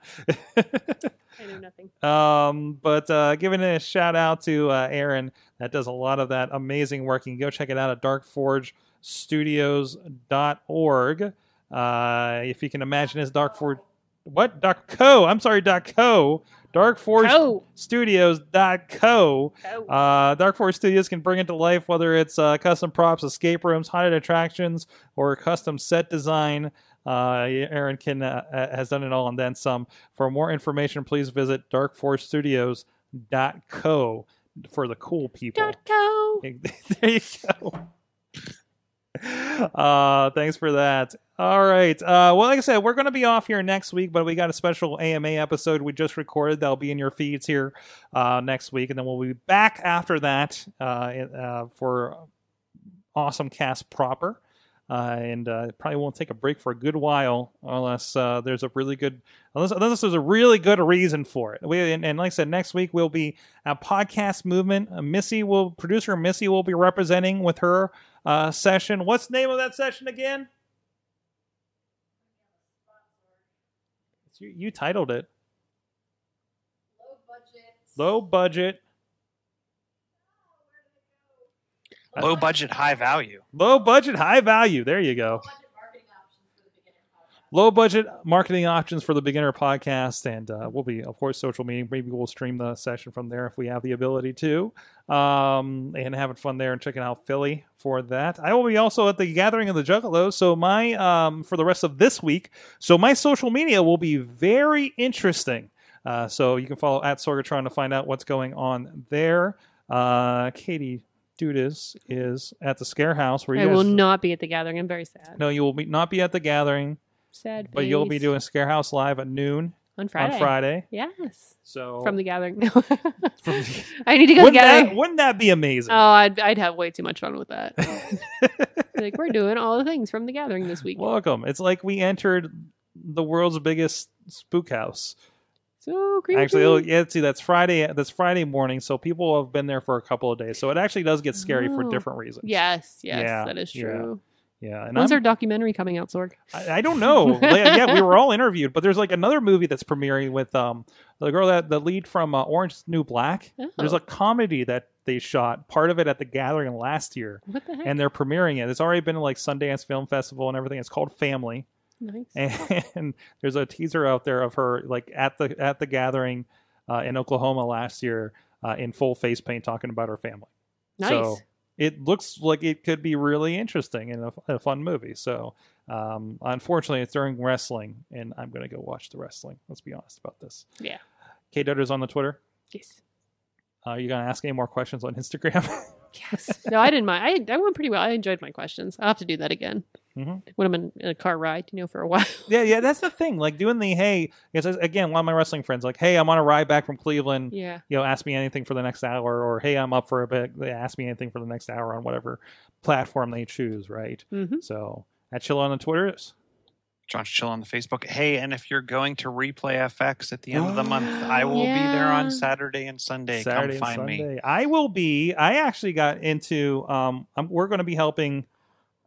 I know nothing. Um, but uh, giving a shout out to uh, Aaron that does a lot of that amazing work. You can go check it out at darkforgestudios.org. Uh, if you can imagine his Dark Forge, what? Dark Co. I'm sorry, Dark Co. Dark Forge Co. Studios.co. Uh, Dark Forge Studios can bring it to life, whether it's uh, custom props, escape rooms, haunted attractions, or custom set design. Uh, Aaron can uh, uh, has done it all and then some. For more information, please visit darkforgestudios.co for the cool people. Dot co. there you go. Uh, thanks for that. All right. Uh, well, like I said, we're going to be off here next week, but we got a special AMA episode we just recorded that'll be in your feeds here uh, next week, and then we'll be back after that uh, uh, for AwesomeCast proper. Uh, and uh, probably won't take a break for a good while unless there's a really good unless, unless there's a really good reason for it. We and, and like I said, next week we'll be at Podcast Movement. Missy will producer Missy will be representing with her session. What's the name of that session again? You, you titled it low budget. Low budget, high value. Low budget, high value. There you go. Low budget marketing options for the beginner podcast, and uh, we'll be, of course, social media. Maybe we'll stream the session from there if we have the ability to, um, and having fun there and checking out Philly for that. I will be also at the Gathering of the Juggalos. So my um, for the rest of this week, so my social media will be very interesting. Uh, so you can follow at Sorgatron to find out what's going on there. Uh, Katie Dudas is at the Scare House where you I guys, will not be at the gathering. I'm very sad. no, you will be, not be at the gathering, Sad. but you'll be doing Scarehouse live at noon on Friday. on Friday. Yes. So From the gathering. No. I need to go to wouldn't, the gathering. that, wouldn't that be amazing? Oh, I'd, I'd have way too much fun with that. like we're doing all the things from the gathering this week. Welcome. It's like we entered the world's biggest spook house. So creepy. Actually, oh, yeah, see, that's Friday. That's Friday morning, so people have been there for a couple of days. So it actually does get scary for Oh. different reasons. yes, yes, Yeah, that is true. yeah. And When's I'm- our documentary coming out, Sorg? I, I don't know. Like, yeah, we were all interviewed, but there's like another movie that's premiering with um the girl that the lead from uh, Orange New Black. There's Oh. a comedy that they shot part of it at the Gathering last year, What the heck? and they're premiering it. It's already been like Sundance Film Festival and everything. It's called Family, nice. and there's a teaser out there of her like at the at the Gathering uh, in Oklahoma last year uh, in full face paint talking about her family. nice. So it looks like it could be really interesting and a, a fun movie. So um, unfortunately, it's during wrestling, and I'm going to go watch the wrestling. Let's be honest about this. Yeah. K Dutter's on the Twitter. yes. Uh, you going to ask any more questions on Instagram? Yes. No, I didn't mind. I, I went pretty well. I enjoyed my questions. I'll have to do that again Mhm. when I'm in, in a car ride, you know, for a while. yeah, yeah, that's the thing. Like doing the hey, because again, one of my wrestling friends, like, hey, I'm on a ride back from Cleveland. yeah. You know, ask me anything for the next hour, or hey, I'm up for a bit. They ask me anything for the next hour on whatever platform they choose, right? hmm So at Chill on the Twitter, John's chill on the Facebook. Hey, and if you're going to replay FX at the end of the month, I will be there on Saturday and Sunday. Saturday Come and find me. I will be. I actually got into. Um, I'm, we're going to be helping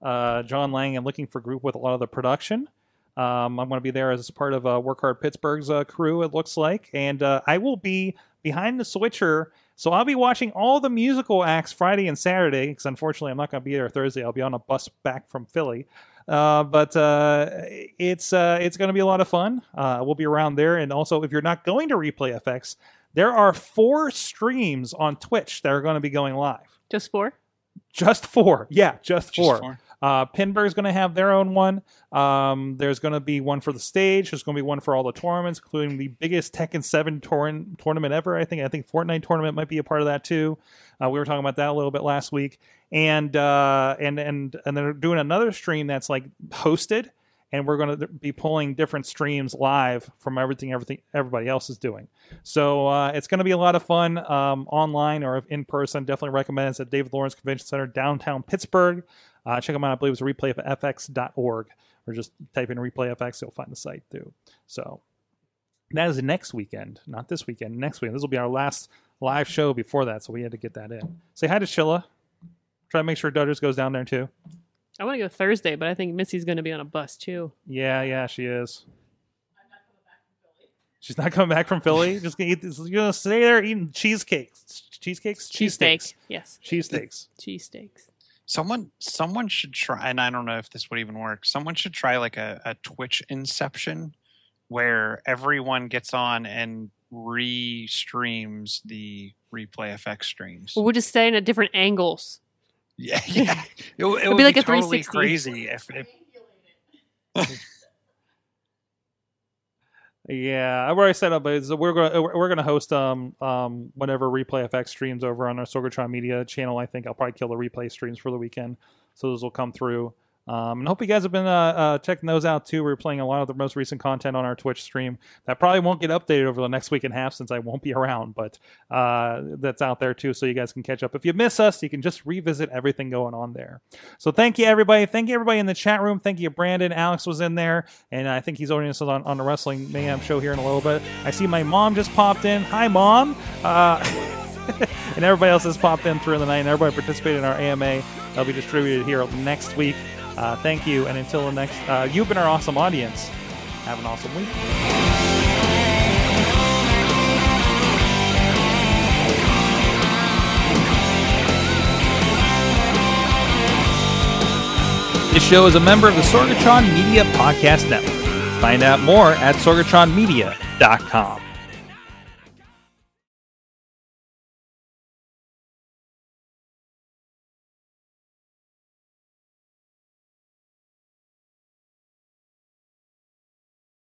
uh, John Lang and looking for group with a lot of the production. Um, I'm going to be there as part of uh, Work Hard Pittsburgh's uh, crew. It looks like, and uh, I will be behind the switcher. So I'll be watching all the musical acts Friday and Saturday because unfortunately I'm not going to be there Thursday. I'll be on a bus back from Philly. Uh, but uh, it's uh, it's going to be a lot of fun. Uh, we'll be around there, and also if you're not going to Replay FX, there are four streams on Twitch that are going to be going live. Just four. Just four, yeah, just Just four. Uh, Pinburgh's going to have their own one. Um, there's going to be one for the stage. There's going to be one for all the tournaments, including the biggest Tekken 7 tour- tournament ever. I think. I think Fortnite tournament might be a part of that too. Uh, we were talking about that a little bit last week, and uh, and and and they're doing another stream that's like hosted, and we're going to be pulling different streams live from everything everything everybody else is doing. So uh, it's going to be a lot of fun um, online or in person. Definitely recommend it. It's at David Lawrence Convention Center, downtown Pittsburgh. Uh, check them out. I believe it's replayfx.org or just type in replayfx. You'll find the site too. So that is next weekend, not this weekend. Next weekend. This will be our last live show before that, so we had to get that in. Say hi to Chilla. Try to make sure Dutters goes down there too. I want to go Thursday, but I think Missy's going to be on a bus too. Yeah, yeah, she is. She's not coming back from Philly. Just gonna eat this. You're gonna stay there eating cheesecakes, cheesecakes, Cheesesteak. Yes. cheesesteaks. Cheesesteaks. Someone someone should try, and I don't know if this would even work. Someone should try like a, a Twitch Inception, where everyone gets on and re-streams the replay FX streams. Well, we'll just stay in at different angles. Yeah, yeah. It, w- it would be be like a totally 360. crazy if, if Yeah, I've already set up. Is we're gonna we're gonna host um um whenever Replay FX streams over on our Sorgatron Media channel. I think I'll probably kill the replay streams for the weekend, so those will come through. Um, and hope you guys have been uh, uh, checking those out too. We're playing a lot of the most recent content on our Twitch stream that probably won't get updated over the next week and a half since I won't be around, but uh, that's out there too, so you guys can catch up. If you miss us, you can just revisit everything going on there. So thank you everybody. Thank you everybody in the chat room. Thank you Brandon. Alex was in there, and I think he's joining us on, on the Wrestling Mayhem show here in a little bit. I see my mom just popped in. Hi mom. Uh, and everybody else has popped in through the night, and everybody participated in our AMA. That'll be distributed here next week. Uh, thank you, and until the next, uh, you've been our awesome audience. Have an awesome week. This show is a member of the Sorgatron Media Podcast Network. Find out more at sorgatronmedia.com.